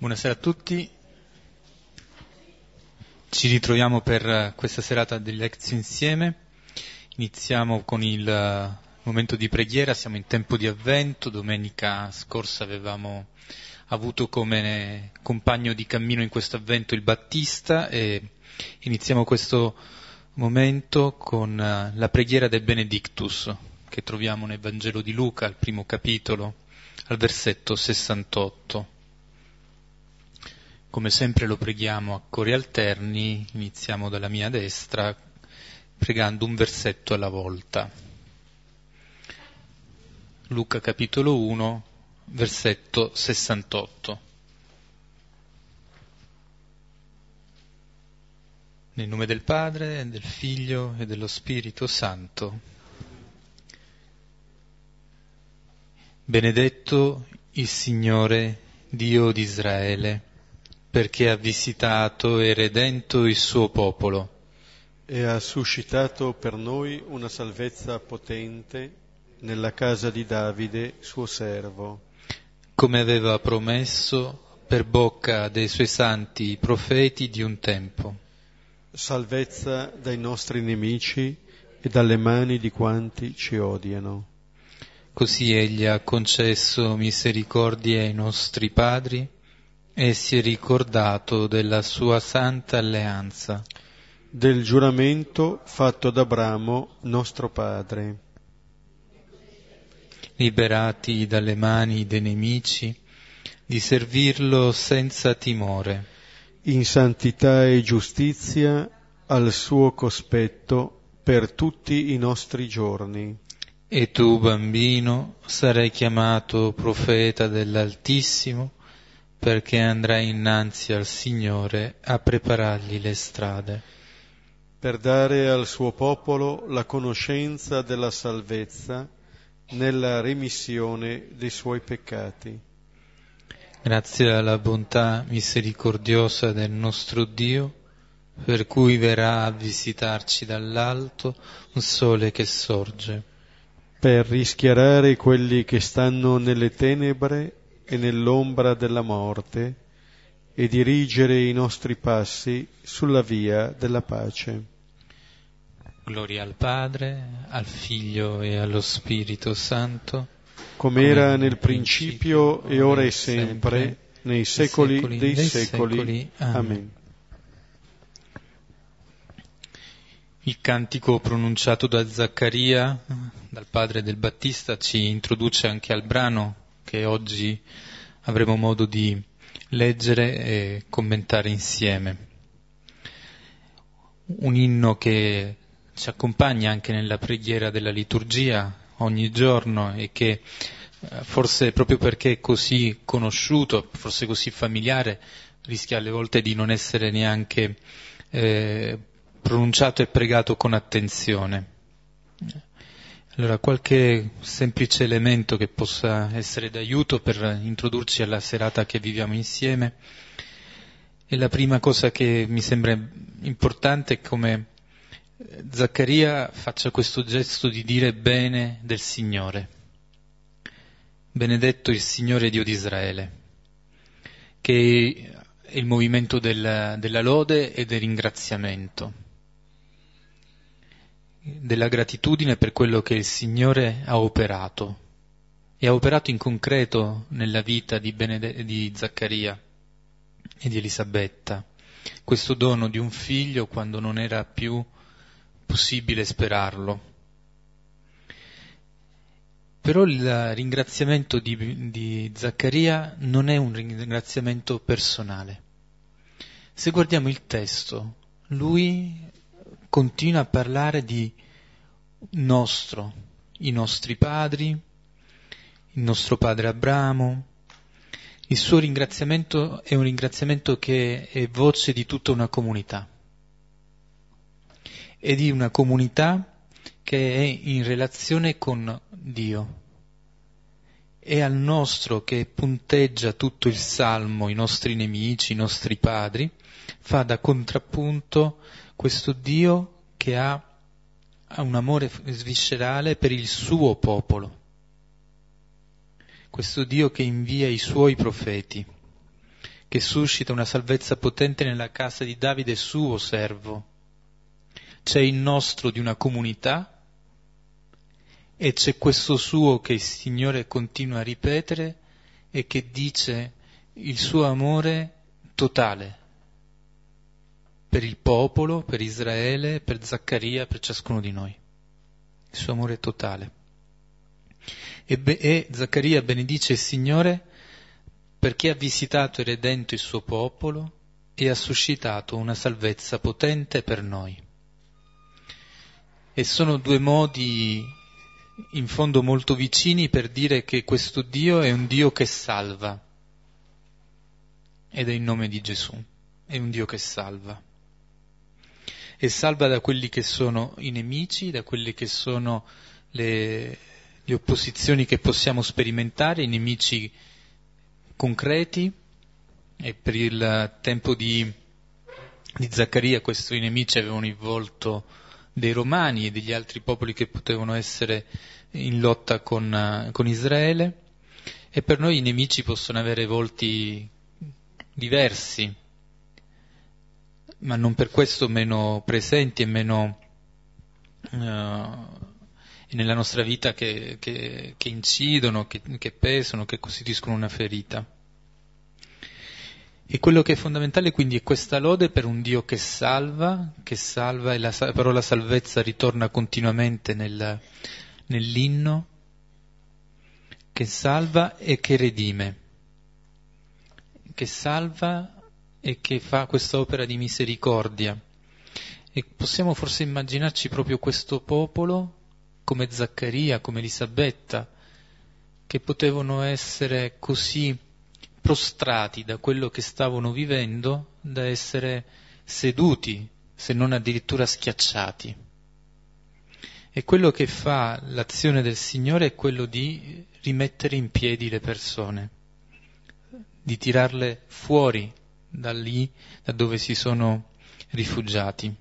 Buonasera a tutti. Ci ritroviamo per questa serata di lezioni insieme. Iniziamo con il momento di preghiera, siamo in tempo di avvento. Domenica scorsa avevamo avuto come compagno di cammino in questo avvento il Battista e iniziamo questo momento con la preghiera del Benedictus che troviamo nel Vangelo di Luca, al primo capitolo, al versetto 68. Come sempre lo preghiamo a cori alterni, iniziamo dalla mia destra pregando un versetto alla volta. Luca capitolo 1, versetto 68. Nel nome del Padre, del Figlio e dello Spirito Santo. Benedetto il Signore, Dio di Israele perché ha visitato e redento il suo popolo. E ha suscitato per noi una salvezza potente nella casa di Davide, suo servo. Come aveva promesso per bocca dei suoi santi profeti di un tempo. Salvezza dai nostri nemici e dalle mani di quanti ci odiano. Così egli ha concesso misericordia ai nostri padri e si è ricordato della sua santa alleanza. Del giuramento fatto ad Abramo, nostro padre. Liberati dalle mani dei nemici, di servirlo senza timore. In santità e giustizia al suo cospetto per tutti i nostri giorni. E tu, bambino, sarai chiamato profeta dell'Altissimo, perché andrai innanzi al Signore a preparargli le strade. Per dare al suo popolo la conoscenza della salvezza nella remissione dei suoi peccati. Grazie alla bontà misericordiosa del nostro Dio, per cui verrà a visitarci dall'alto un sole che sorge. Per rischiarare quelli che stanno nelle tenebre e nell'ombra della morte e dirigere i nostri passi sulla via della pace. Gloria al Padre, al Figlio e allo Spirito Santo, come era nel principio e ora e sempre, nei secoli, secoli dei, dei secoli. secoli. Amen. Il cantico pronunciato da Zaccaria, dal padre del Battista, ci introduce anche al brano che oggi avremo modo di leggere e commentare insieme. Un inno che ci accompagna anche nella preghiera della liturgia ogni giorno e che eh, forse proprio perché è così conosciuto, forse così familiare, rischia alle volte di non essere neanche eh, pronunciato e pregato con attenzione. Allora, qualche semplice elemento che possa essere d'aiuto per introdurci alla serata che viviamo insieme. E la prima cosa che mi sembra importante è come Zaccaria faccia questo gesto di dire bene del Signore. Benedetto il Signore Dio di Israele, che è il movimento della, della lode e del ringraziamento della gratitudine per quello che il Signore ha operato e ha operato in concreto nella vita di, Benede- di Zaccaria e di Elisabetta, questo dono di un figlio quando non era più possibile sperarlo. Però il ringraziamento di, di Zaccaria non è un ringraziamento personale. Se guardiamo il testo, lui continua a parlare di nostro, i nostri padri, il nostro padre Abramo. Il suo ringraziamento è un ringraziamento che è voce di tutta una comunità e di una comunità che è in relazione con Dio. È al nostro che punteggia tutto il salmo, i nostri nemici, i nostri padri, fa da contrappunto questo Dio che ha, un amore sviscerale per il suo popolo, questo Dio che invia i suoi profeti, che suscita una salvezza potente nella casa di Davide suo servo. C'è il nostro di una comunità e c'è questo suo che il Signore continua a ripetere e che dice il suo amore totale per il popolo, per Israele, per Zaccaria, per ciascuno di noi. Il suo amore totale. E, be- e Zaccaria benedice il Signore perché ha visitato e redento il suo popolo e ha suscitato una salvezza potente per noi. E sono due modi in fondo molto vicini per dire che questo Dio è un Dio che salva. Ed è il nome di Gesù. È un Dio che salva. E salva da quelli che sono i nemici, da quelle che sono le, le opposizioni che possiamo sperimentare, i nemici concreti. E per il tempo di, di Zaccaria questi nemici avevano il volto dei romani e degli altri popoli che potevano essere in lotta con, con Israele. E per noi i nemici possono avere volti diversi, ma non per questo meno presenti e meno uh, nella nostra vita che, che, che incidono, che, che pesano, che costituiscono una ferita. E quello che è fondamentale quindi è questa lode per un Dio che salva, che salva e la parola salvezza ritorna continuamente nel, nell'inno, che salva e che redime, che salva e che fa questa opera di misericordia. E possiamo forse immaginarci proprio questo popolo come Zaccaria, come Elisabetta, che potevano essere così prostrati da quello che stavano vivendo, da essere seduti, se non addirittura schiacciati. E quello che fa l'azione del Signore è quello di rimettere in piedi le persone, di tirarle fuori da lì, da dove si sono rifugiati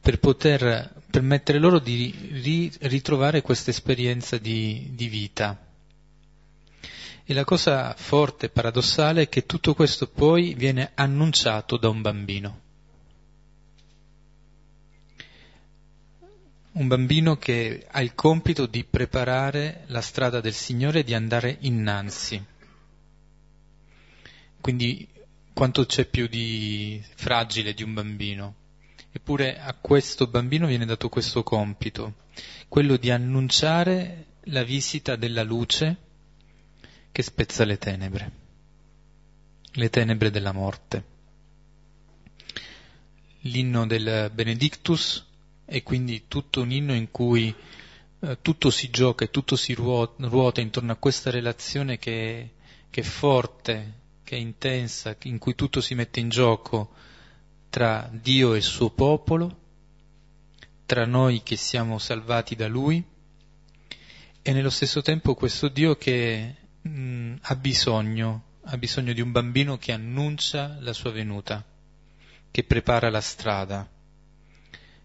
per poter permettere loro di ri, ritrovare questa esperienza di, di vita. E la cosa forte e paradossale è che tutto questo poi viene annunciato da un bambino. Un bambino che ha il compito di preparare la strada del Signore e di andare innanzi. Quindi quanto c'è più di fragile di un bambino? Eppure a questo bambino viene dato questo compito, quello di annunciare la visita della luce che spezza le tenebre, le tenebre della morte. L'inno del Benedictus è quindi tutto un inno in cui eh, tutto si gioca e tutto si ruota, ruota intorno a questa relazione che, che è forte, che è intensa, in cui tutto si mette in gioco tra Dio e il suo popolo, tra noi che siamo salvati da Lui e nello stesso tempo questo Dio che mh, ha bisogno, ha bisogno di un bambino che annuncia la sua venuta, che prepara la strada.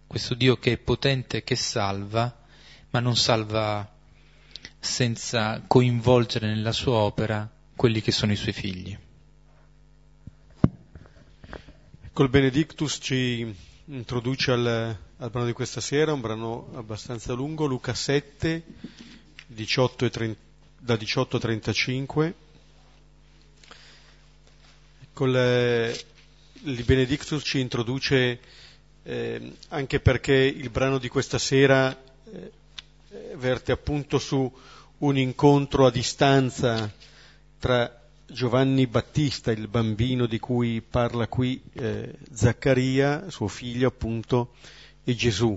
Questo Dio che è potente, che salva, ma non salva senza coinvolgere nella sua opera quelli che sono i suoi figli. Col Benedictus ci introduce al, al, brano di questa sera, un brano abbastanza lungo, Luca 7, 18 30, da 18 a 35. Col, eh, il Benedictus ci introduce eh, anche perché il brano di questa sera eh, verte appunto su un incontro a distanza tra Giovanni Battista, il bambino di cui parla qui eh, Zaccaria, suo figlio appunto, e Gesù.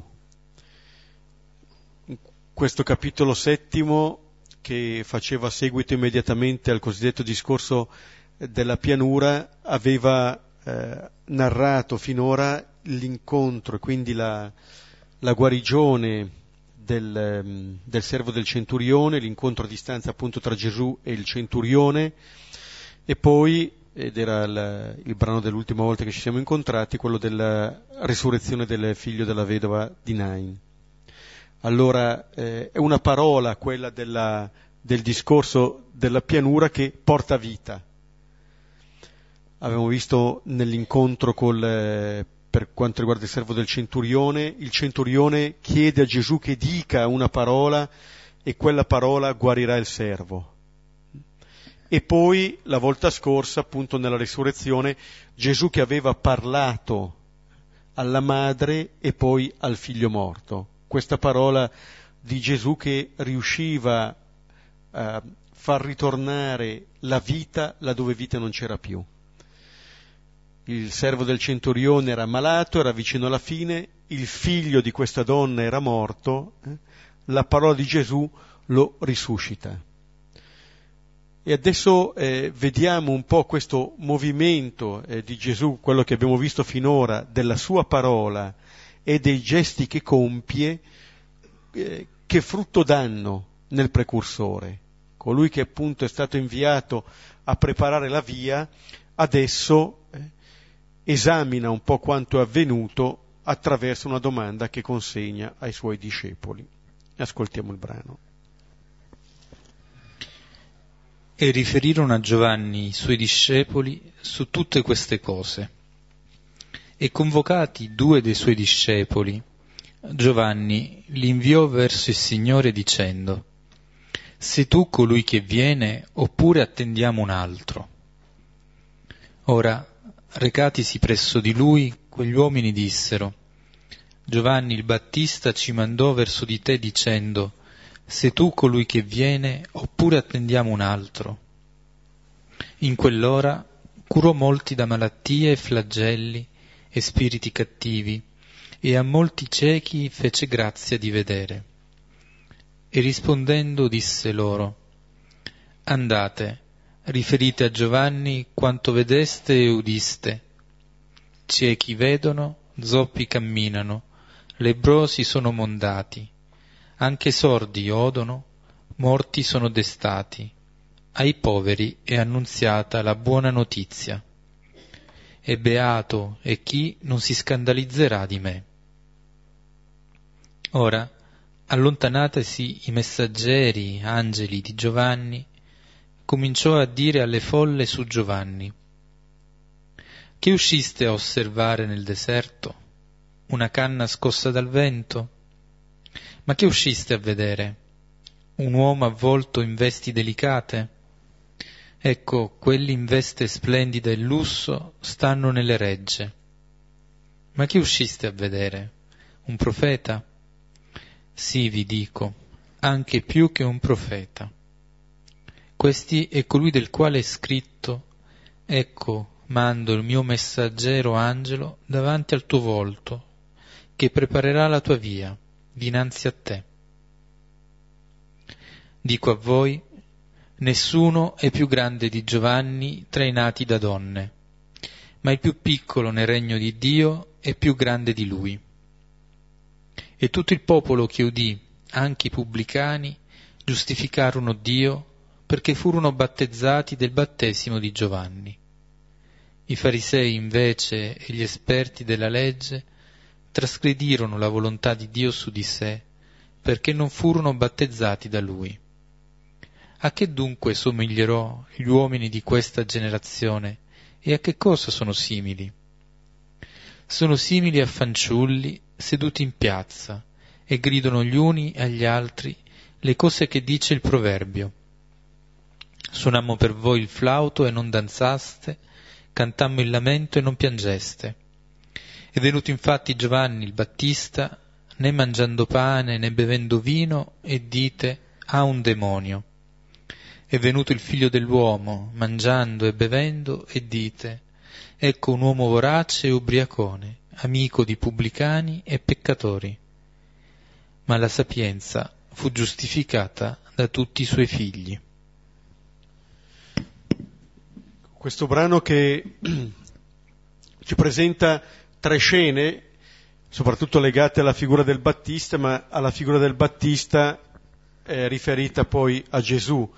Questo capitolo settimo, che faceva seguito immediatamente al cosiddetto discorso della pianura, aveva eh, narrato finora l'incontro e quindi la, la guarigione del, mm, del servo del centurione, l'incontro a distanza appunto tra Gesù e il centurione, e poi, ed era il, il, brano dell'ultima volta che ci siamo incontrati, quello della risurrezione del figlio della vedova di Nain. Allora eh, è una parola quella della, del discorso della pianura che porta vita. abbiamo visto nell'incontro col, eh, per quanto riguarda il servo del centurione, il centurione chiede a Gesù che dica una parola e quella parola guarirà il servo. E poi, la volta scorsa, appunto nella risurrezione, Gesù che aveva parlato alla madre e poi al figlio morto. Questa parola di Gesù che riusciva a far ritornare la vita laddove vita non c'era più il servo del centurione era malato, era vicino alla fine, il figlio di questa donna era morto, eh? la parola di Gesù lo risuscita. E adesso eh, vediamo un po' questo movimento eh, di Gesù, quello che abbiamo visto finora, della sua parola e dei gesti che compie, eh, che frutto danno nel precursore. Colui che appunto è stato inviato a preparare la via, adesso esamina un po' quanto è avvenuto attraverso una domanda che consegna ai suoi discepoli. Ascoltiamo il brano. E riferirono a Giovanni i suoi discepoli su tutte queste cose. E convocati due dei suoi discepoli, Giovanni li inviò verso il Signore dicendo, Sei tu colui che viene oppure attendiamo un altro? Ora, recatisi presso di lui, quegli uomini dissero, Giovanni il Battista ci mandò verso di te dicendo, sei tu colui che viene oppure attendiamo un altro? In quell'ora curò molti da malattie e flagelli e spiriti cattivi, e a molti ciechi fece grazia di vedere. E rispondendo disse loro, Andate, riferite a Giovanni quanto vedeste e udiste. Ciechi vedono, zoppi camminano, lebrosi sono mondati, anche sordi odono, morti sono destati, ai poveri è annunziata la buona notizia. E beato è chi non si scandalizzerà di me. Ora, allontanatesi i messaggeri, angeli di Giovanni, cominciò a dire alle folle su Giovanni. Che usciste a osservare nel deserto? Una canna scossa dal vento? Ma che usciste a vedere? Un uomo avvolto in vesti delicate? Ecco, quelli in veste splendida e lusso stanno nelle regge. Ma che usciste a vedere? Un profeta? Sì, vi dico, anche più che un profeta. Questi è colui del quale è scritto, ecco, mando il mio messaggero angelo davanti al tuo volto, che preparerà la tua via dinanzi a te. Dico a voi, nessuno è più grande di Giovanni tra i nati da donne, ma il più piccolo nel regno di Dio è più grande di lui. E tutto il popolo che udì, anche i pubblicani, giustificarono Dio perché furono battezzati del battesimo di Giovanni. I farisei invece e gli esperti della legge trasgredirono la volontà di Dio su di sé perché non furono battezzati da lui. A che dunque somiglierò gli uomini di questa generazione e a che cosa sono simili? Sono simili a fanciulli seduti in piazza e gridano gli uni agli altri le cose che dice il proverbio Suonammo per voi il flauto e non danzaste, cantammo il lamento e non piangeste. È venuto infatti Giovanni il Battista, né mangiando pane né bevendo vino, e dite ha un demonio. È venuto il figlio dell'uomo, mangiando e bevendo, e dite ecco un uomo vorace e ubriacone, amico di pubblicani e peccatori. Ma la sapienza fu giustificata da tutti i suoi figli. Questo brano che ci presenta tre scene, soprattutto legate alla figura del Battista, ma alla figura del Battista eh, riferita poi a Gesù.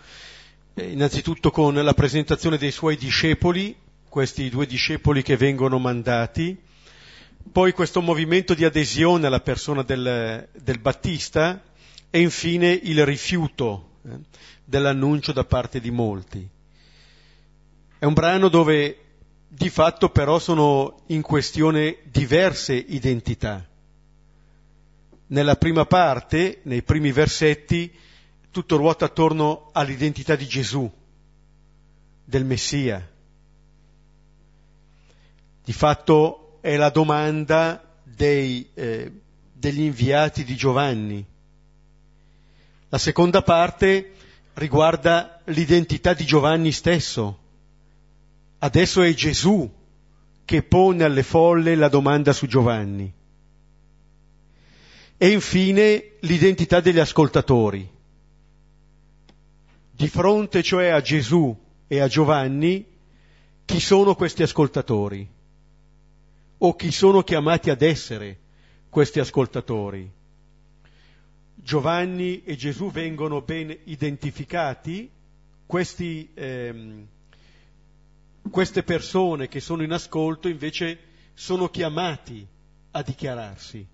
Eh, innanzitutto con la presentazione dei suoi discepoli, questi due discepoli che vengono mandati, poi questo movimento di adesione alla persona del, del Battista e infine il rifiuto eh, dell'annuncio da parte di molti. È un brano dove di fatto però sono in questione diverse identità. Nella prima parte, nei primi versetti, tutto ruota attorno all'identità di Gesù, del Messia. Di fatto è la domanda dei, eh, degli inviati di Giovanni. La seconda parte riguarda l'identità di Giovanni stesso. Adesso è Gesù che pone alle folle la domanda su Giovanni. E infine l'identità degli ascoltatori. Di fronte cioè a Gesù e a Giovanni, chi sono questi ascoltatori? O chi sono chiamati ad essere questi ascoltatori? Giovanni e Gesù vengono ben identificati, questi, ehm, queste persone che sono in ascolto invece sono chiamati a dichiararsi.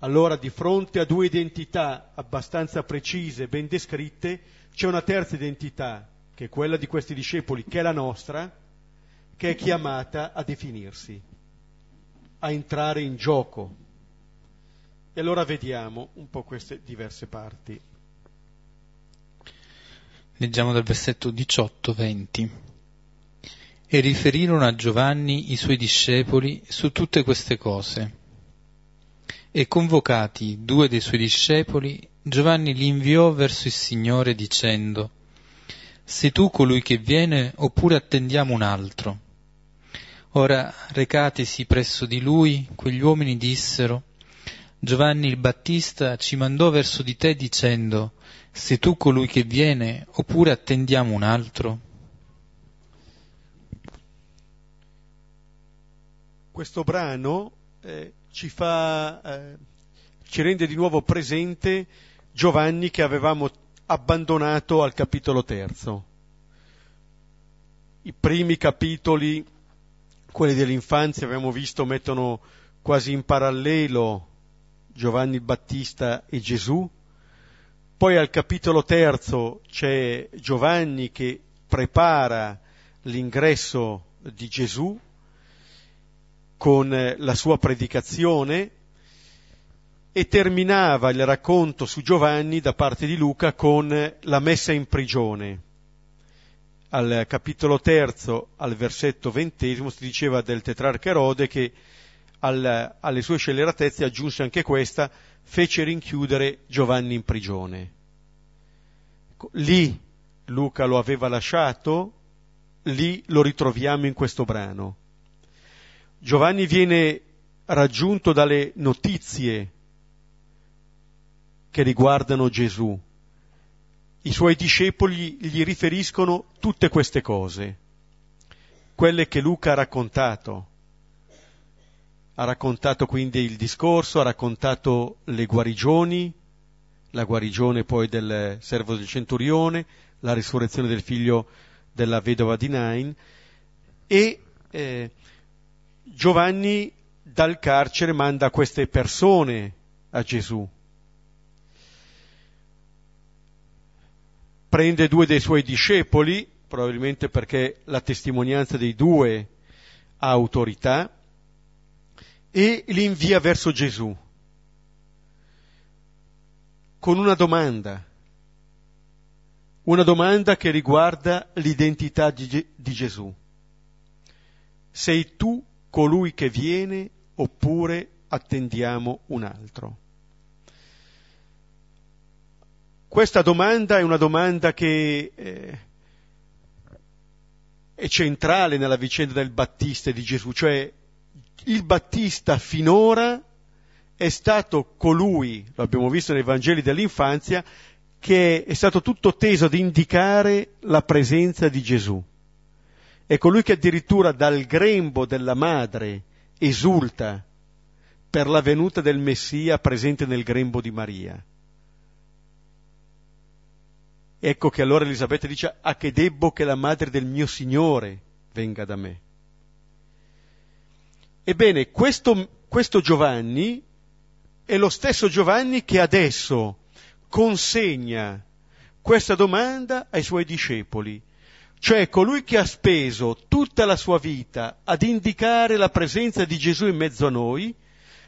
Allora di fronte a due identità abbastanza precise, ben descritte, c'è una terza identità, che è quella di questi discepoli, che è la nostra, che è chiamata a definirsi, a entrare in gioco. E allora vediamo un po' queste diverse parti. Leggiamo dal versetto 18-20. E riferirono a Giovanni i suoi discepoli su tutte queste cose. E convocati due dei suoi discepoli, Giovanni li inviò verso il Signore dicendo, Sei tu colui che viene oppure attendiamo un altro? Ora, recatisi presso di lui, quegli uomini dissero, Giovanni il Battista ci mandò verso di te dicendo, sei tu colui che viene oppure attendiamo un altro? Questo brano eh, ci fa, eh, ci rende di nuovo presente Giovanni che avevamo abbandonato al capitolo terzo. I primi capitoli, quelli dell'infanzia, abbiamo visto, mettono quasi in parallelo Giovanni Battista e Gesù. Poi al capitolo terzo c'è Giovanni che prepara l'ingresso di Gesù con la sua predicazione e terminava il racconto su Giovanni da parte di Luca con la messa in prigione. Al capitolo terzo, al versetto ventesimo, si diceva del tetrarca Erode che al, alle sue scelleratezze aggiunse anche questa, fece rinchiudere Giovanni in prigione. Lì Luca lo aveva lasciato, lì lo ritroviamo in questo brano. Giovanni viene raggiunto dalle notizie che riguardano Gesù. I suoi discepoli gli riferiscono tutte queste cose, quelle che Luca ha raccontato ha raccontato quindi il discorso, ha raccontato le guarigioni, la guarigione poi del servo del centurione, la risurrezione del figlio della vedova di Nain e eh, Giovanni dal carcere manda queste persone a Gesù. Prende due dei suoi discepoli, probabilmente perché la testimonianza dei due ha autorità, e li invia verso Gesù con una domanda, una domanda che riguarda l'identità di, Gesù. Sei tu colui che viene oppure attendiamo un altro? Questa domanda è una domanda che eh, è centrale nella vicenda del Battista e di Gesù, cioè il Battista finora è stato colui, lo abbiamo visto nei Vangeli dell'infanzia, che è stato tutto teso ad indicare la presenza di Gesù. È colui che addirittura dal grembo della madre esulta per la venuta del Messia presente nel grembo di Maria. Ecco che allora Elisabetta dice, a che debbo che la madre del mio Signore venga da me. Ebbene, questo, questo Giovanni è lo stesso Giovanni che adesso consegna questa domanda ai suoi discepoli, Cioè colui che ha speso tutta la sua vita ad indicare la presenza di Gesù in mezzo a noi,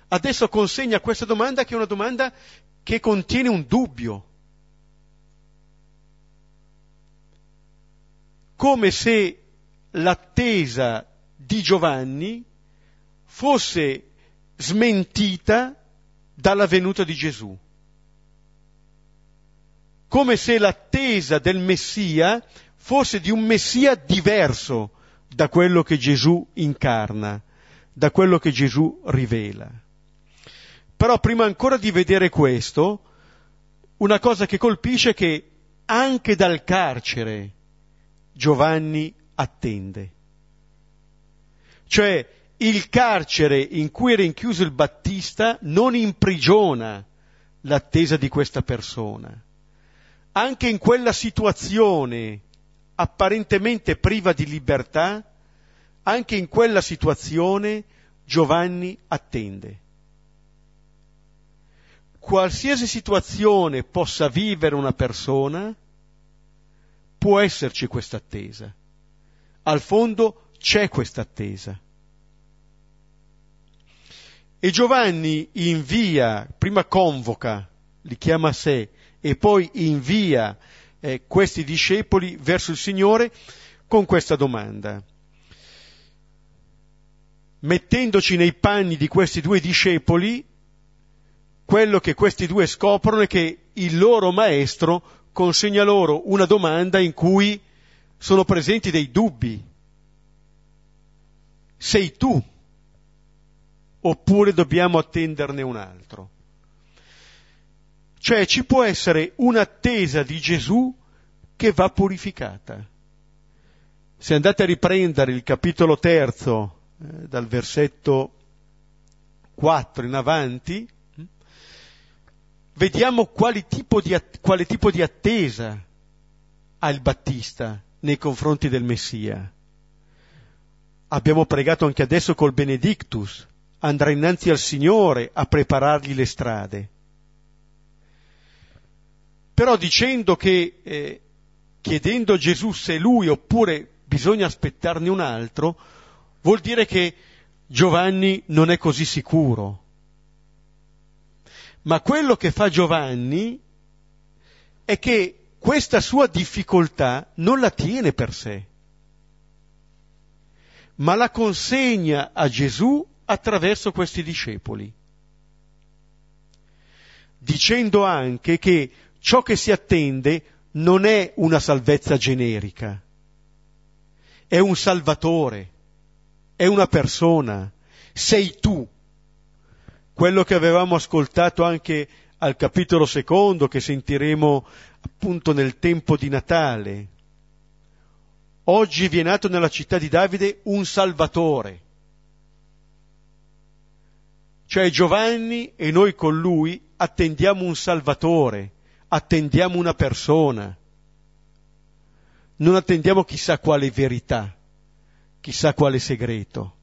adesso consegna questa domanda che è una domanda che contiene un dubbio. Come se l'attesa di Giovanni fosse smentita dalla venuta di Gesù. Come se l'attesa del Messia fosse di un Messia diverso da quello che Gesù incarna, da quello che Gesù rivela. Però prima ancora di vedere questo, una cosa che colpisce è che anche dal carcere Giovanni attende. Cioè il carcere in cui era rinchiuso il Battista non imprigiona l'attesa di questa persona. Anche in quella situazione apparentemente priva di libertà, anche in quella situazione Giovanni attende. Qualsiasi situazione possa vivere una persona, può esserci questa attesa. Al fondo c'è questa attesa. E Giovanni invia, prima convoca, li chiama a sé, e poi invia eh, questi discepoli verso il Signore con questa domanda. Mettendoci nei panni di questi due discepoli, quello che questi due scoprono è che il loro maestro consegna loro una domanda in cui sono presenti dei dubbi. Sei tu oppure dobbiamo attenderne un altro? Cioè ci può essere un'attesa di Gesù che va purificata. Se andate a riprendere il capitolo terzo, eh, dal versetto 4 in avanti, vediamo tipo di, quale tipo di attesa ha il Battista nei confronti del Messia. Abbiamo pregato anche adesso col Benedictus, andrà innanzi al Signore a preparargli le strade. Però dicendo che, eh, chiedendo a Gesù se è lui oppure bisogna aspettarne un altro, vuol dire che Giovanni non è così sicuro. Ma quello che fa Giovanni è che questa sua difficoltà non la tiene per sé, ma la consegna a Gesù attraverso questi discepoli, dicendo anche che ciò che si attende non è una salvezza generica, è un salvatore, è una persona, sei tu. Quello che avevamo ascoltato anche al capitolo secondo, che sentiremo appunto nel tempo di Natale. Oggi vi è nato nella città di Davide un salvatore. Cioè Giovanni e noi con lui attendiamo un Salvatore, attendiamo una persona, non attendiamo chissà quale verità, chissà quale segreto.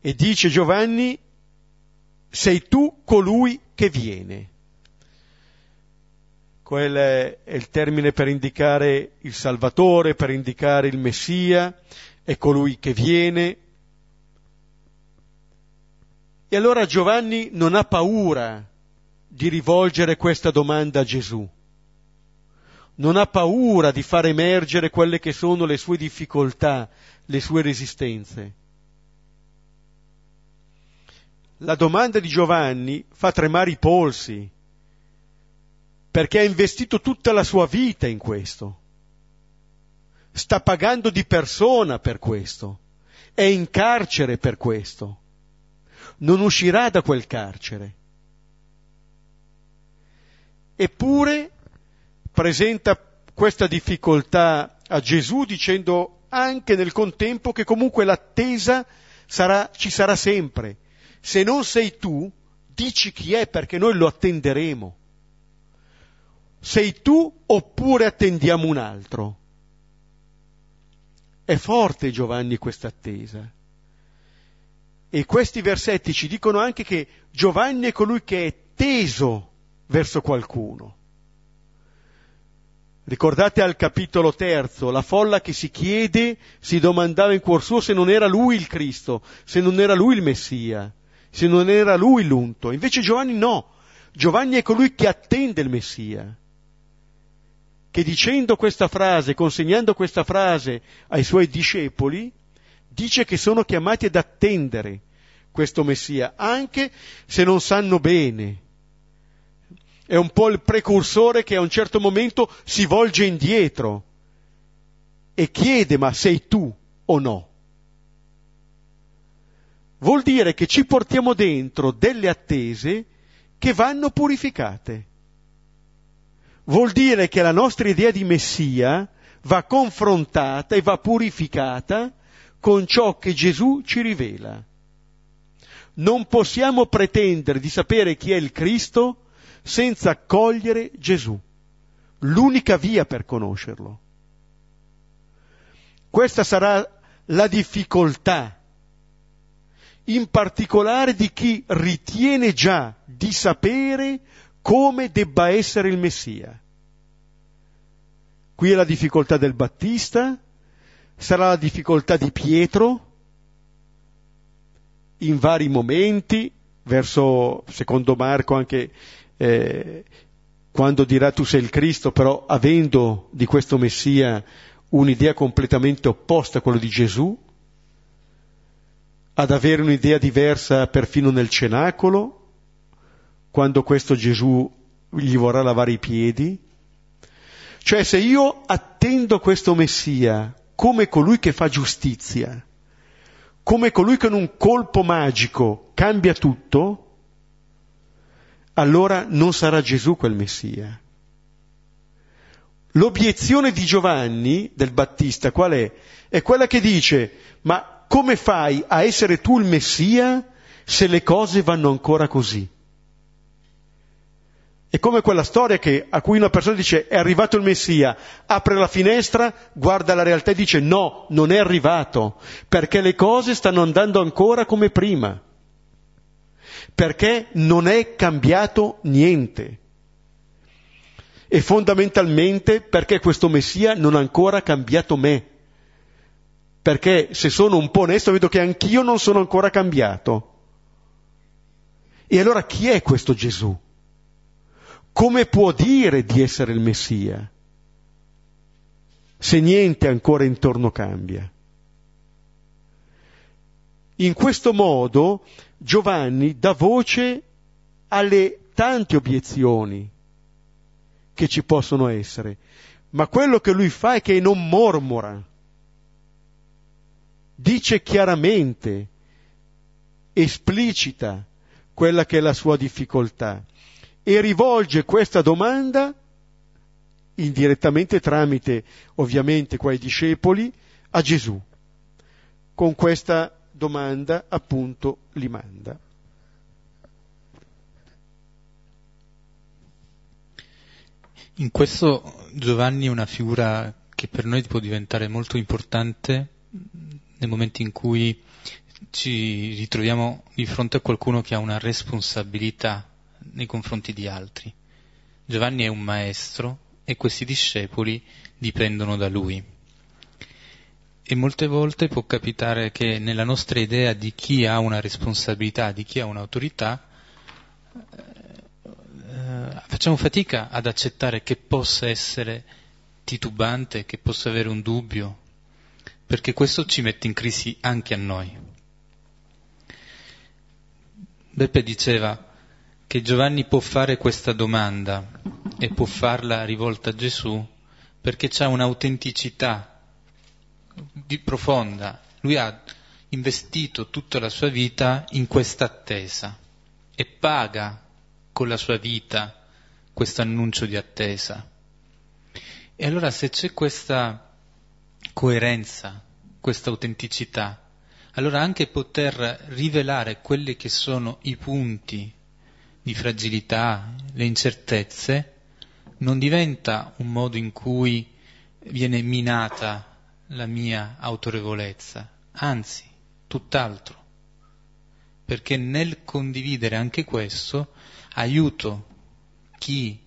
E dice Giovanni, sei tu colui che viene. Quello è il termine per indicare il Salvatore, per indicare il Messia, è colui che viene, e allora Giovanni non ha paura di rivolgere questa domanda a Gesù. Non ha paura di far emergere quelle che sono le sue difficoltà, le sue resistenze. La domanda di Giovanni fa tremare i polsi, perché ha investito tutta la sua vita in questo. Sta pagando di persona per questo. È in carcere per questo non uscirà da quel carcere. Eppure presenta questa difficoltà a Gesù dicendo anche nel contempo che comunque l'attesa sarà, ci sarà sempre. Se non sei tu, dici chi è perché noi lo attenderemo. Sei tu oppure attendiamo un altro? È forte Giovanni questa attesa. E questi versetti ci dicono anche che Giovanni è colui che è teso verso qualcuno. Ricordate al capitolo terzo, la folla che si chiede, si domandava in cuor suo se non era lui il Cristo, se non era lui il Messia, se non era lui l'unto. Invece Giovanni no, Giovanni è colui che attende il Messia, che dicendo questa frase, consegnando questa frase ai suoi discepoli, dice che sono chiamati ad attendere questo Messia, anche se non sanno bene, è un po' il precursore che a un certo momento si volge indietro e chiede ma sei tu o no? Vuol dire che ci portiamo dentro delle attese che vanno purificate. Vuol dire che la nostra idea di Messia va confrontata e va purificata con ciò che Gesù ci rivela. Non possiamo pretendere di sapere chi è il Cristo senza accogliere Gesù, l'unica via per conoscerlo. Questa sarà la difficoltà, in particolare di chi ritiene già di sapere come debba essere il Messia. Qui è la difficoltà del Battista, sarà la difficoltà di Pietro, in vari momenti, verso, secondo Marco, anche eh, quando dirà tu sei il Cristo, però avendo di questo Messia un'idea completamente opposta a quella di Gesù, ad avere un'idea diversa perfino nel cenacolo, quando questo Gesù gli vorrà lavare i piedi. Cioè se io attendo questo Messia come colui che fa giustizia, come colui che in un colpo magico cambia tutto, allora non sarà Gesù quel Messia. L'obiezione di Giovanni, del Battista, qual è? È quella che dice, ma come fai a essere tu il Messia se le cose vanno ancora così? È come quella storia che, a cui una persona dice è arrivato il Messia, apre la finestra, guarda la realtà e dice no, non è arrivato, perché le cose stanno andando ancora come prima perché non è cambiato niente. E fondamentalmente perché questo Messia non ha ancora cambiato me. Perché se sono un po' onesto vedo che anch'io non sono ancora cambiato. E allora chi è questo Gesù? Come può dire di essere il Messia? Se niente ancora intorno cambia. In questo modo Giovanni dà voce alle tante obiezioni che ci possono essere, ma quello che lui fa è che non mormora, dice chiaramente, esplicita quella che è la sua difficoltà e rivolge questa domanda indirettamente tramite ovviamente quei discepoli a Gesù con questa domanda appunto li manda. In questo Giovanni è una figura che per noi può diventare molto importante nel momento in cui ci ritroviamo di fronte a qualcuno che ha una responsabilità nei confronti di altri. Giovanni è un maestro e questi discepoli dipendono da lui. E molte volte può capitare che nella nostra idea di chi ha una responsabilità, di chi ha un'autorità, eh, facciamo fatica ad accettare che possa essere titubante, che possa avere un dubbio, perché questo ci mette in crisi anche a noi. Beppe diceva che Giovanni può fare questa domanda e può farla rivolta a Gesù perché c'è un'autenticità profonda. Lui ha investito tutta la sua vita in questa attesa e paga con la sua vita questo annuncio di attesa. E allora se c'è questa coerenza, questa autenticità, allora anche poter rivelare quelli che sono i punti di fragilità, le incertezze, non diventa un modo in cui viene minata la mia autorevolezza, anzi, tutt'altro, perché nel condividere anche questo aiuto chi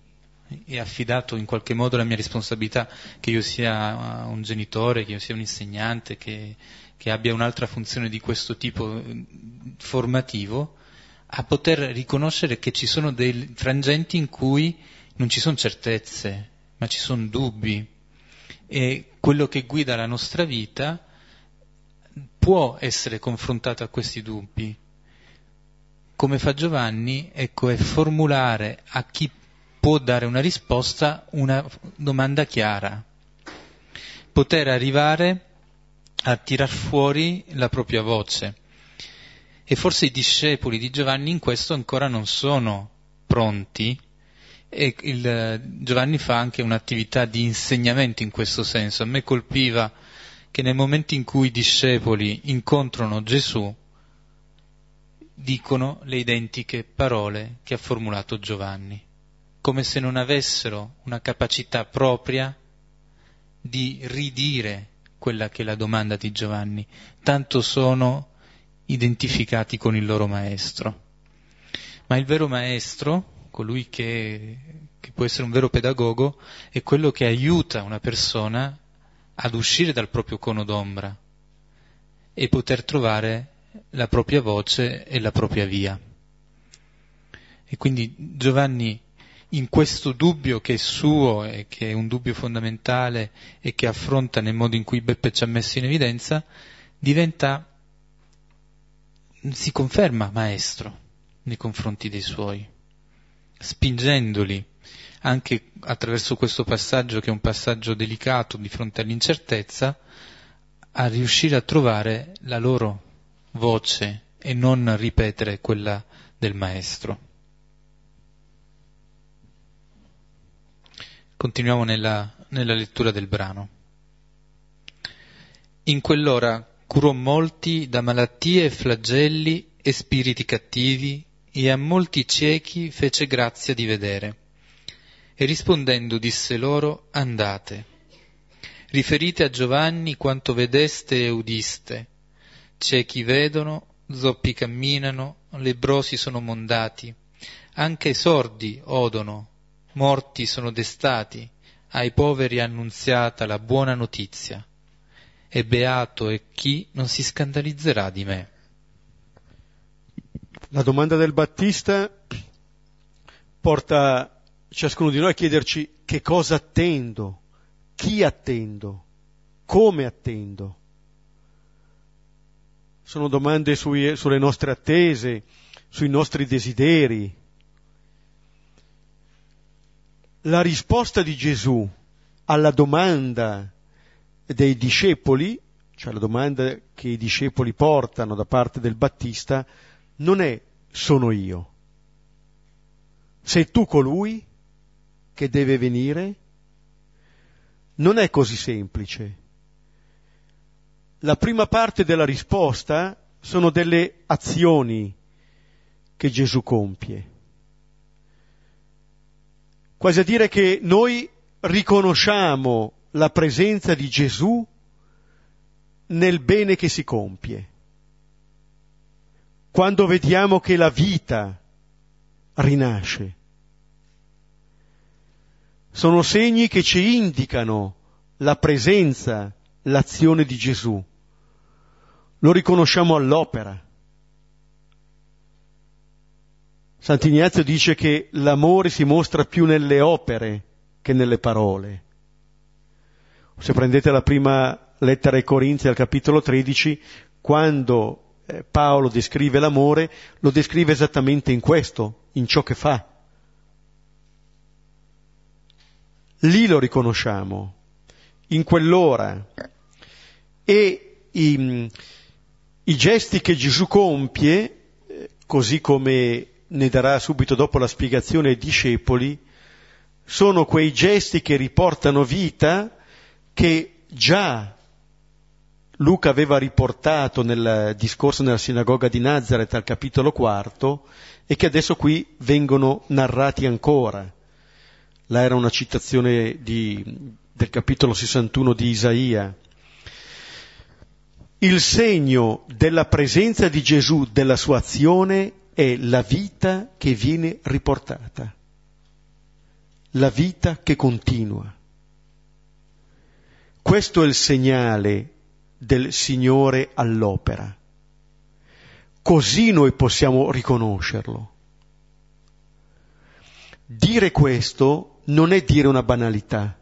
e affidato in qualche modo la mia responsabilità, che io sia un genitore, che io sia un insegnante, che, che abbia un'altra funzione di questo tipo eh, formativo, a poter riconoscere che ci sono dei frangenti in cui non ci sono certezze, ma ci sono dubbi e quello che guida la nostra vita può essere confrontato a questi dubbi. Come fa Giovanni, ecco, è formulare a chi può dare una risposta una domanda chiara, poter arrivare a tirar fuori la propria voce. E forse i discepoli di Giovanni in questo ancora non sono pronti e il, Giovanni fa anche un'attività di insegnamento in questo senso. A me colpiva che nel momento in cui i discepoli incontrano Gesù, dicono le identiche parole che ha formulato Giovanni, come se non avessero una capacità propria di ridire quella che è la domanda di Giovanni, tanto sono identificati con il loro maestro. Ma il vero maestro, colui che, che può essere un vero pedagogo, è quello che aiuta una persona ad uscire dal proprio cono d'ombra e poter trovare la propria voce e la propria via. E quindi Giovanni in questo dubbio che è suo e che è un dubbio fondamentale e che affronta nel modo in cui Beppe ci ha messo in evidenza, diventa, si conferma maestro nei confronti dei suoi spingendoli anche attraverso questo passaggio che è un passaggio delicato di fronte all'incertezza, a riuscire a trovare la loro voce e non ripetere quella del maestro. Continuiamo nella, nella lettura del brano. In quell'ora curò molti da malattie e flagelli e spiriti cattivi e a molti ciechi fece grazia di vedere. E rispondendo disse loro, andate, riferite a Giovanni quanto vedeste e udiste. Ciechi vedono, zoppi camminano, lebrosi sono mondati, anche sordi odono, morti sono destati, ai poveri annunziata la buona notizia. E beato è chi non si scandalizzerà di me. La domanda del Battista porta ciascuno di noi a chiederci che cosa attendo, chi attendo, come attendo. Sono domande sui, sulle nostre attese, sui nostri desideri. La risposta di Gesù alla domanda dei discepoli, cioè la domanda che i discepoli portano da parte del Battista, non è sono io. Sei tu colui che deve venire? Non è così semplice. La prima parte della risposta sono delle azioni che Gesù compie. Quasi a dire che noi riconosciamo la presenza di Gesù nel bene che si compie quando vediamo che la vita rinasce. Sono segni che ci indicano la presenza, l'azione di Gesù. Lo riconosciamo all'opera. Sant'Ignazio dice che l'amore si mostra più nelle opere che nelle parole. Se prendete la prima lettera ai Corinzi al capitolo 13, quando Paolo descrive l'amore, lo descrive esattamente in questo, in ciò che fa. Lì lo riconosciamo, in quell'ora. E i, i gesti che Gesù compie, eh, così come ne darà subito dopo la spiegazione ai discepoli, sono quei gesti che riportano vita che già Luca aveva riportato nel discorso nella sinagoga di Nazareth al capitolo quarto e che adesso qui vengono narrati ancora. Là era una citazione di, del capitolo 61 di Isaia. Il segno della presenza di Gesù, della sua azione, è la vita che viene riportata. la vita che continua. Questo è il segnale del Signore all'opera. Così noi possiamo riconoscerlo. Dire questo non è dire una banalità,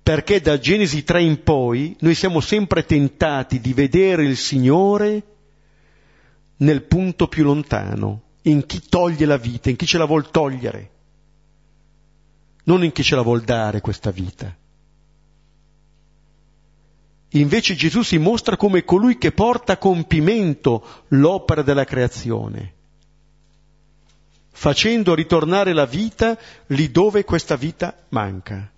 perché da Genesi 3 in poi noi siamo sempre tentati di vedere il Signore nel punto più lontano, in chi toglie la vita, in chi ce la vuol togliere, non in chi ce la vuol dare questa vita. Invece Gesù si mostra come colui che porta a compimento l'opera della creazione, facendo ritornare la vita lì dove questa vita manca.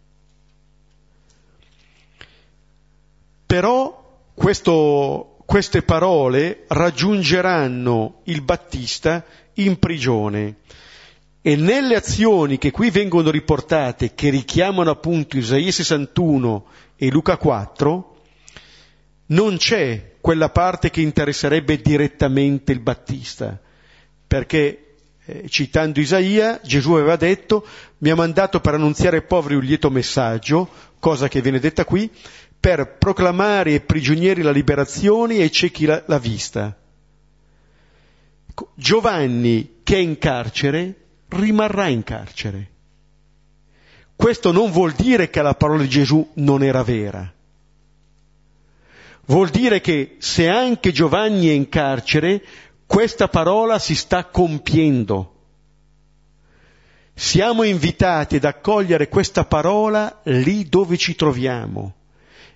Però questo, queste parole raggiungeranno il Battista in prigione e nelle azioni che qui vengono riportate, che richiamano appunto Isaia 61 e Luca 4, non c'è quella parte che interesserebbe direttamente il Battista, perché eh, citando Isaia, Gesù aveva detto, mi ha mandato per annunziare ai poveri un lieto messaggio, cosa che viene detta qui, per proclamare ai prigionieri la liberazione e ai ciechi la, la vista. Giovanni, che è in carcere, rimarrà in carcere. Questo non vuol dire che la parola di Gesù non era vera Vuol dire che se anche Giovanni è in carcere, questa parola si sta compiendo. Siamo invitati ad accogliere questa parola lì dove ci troviamo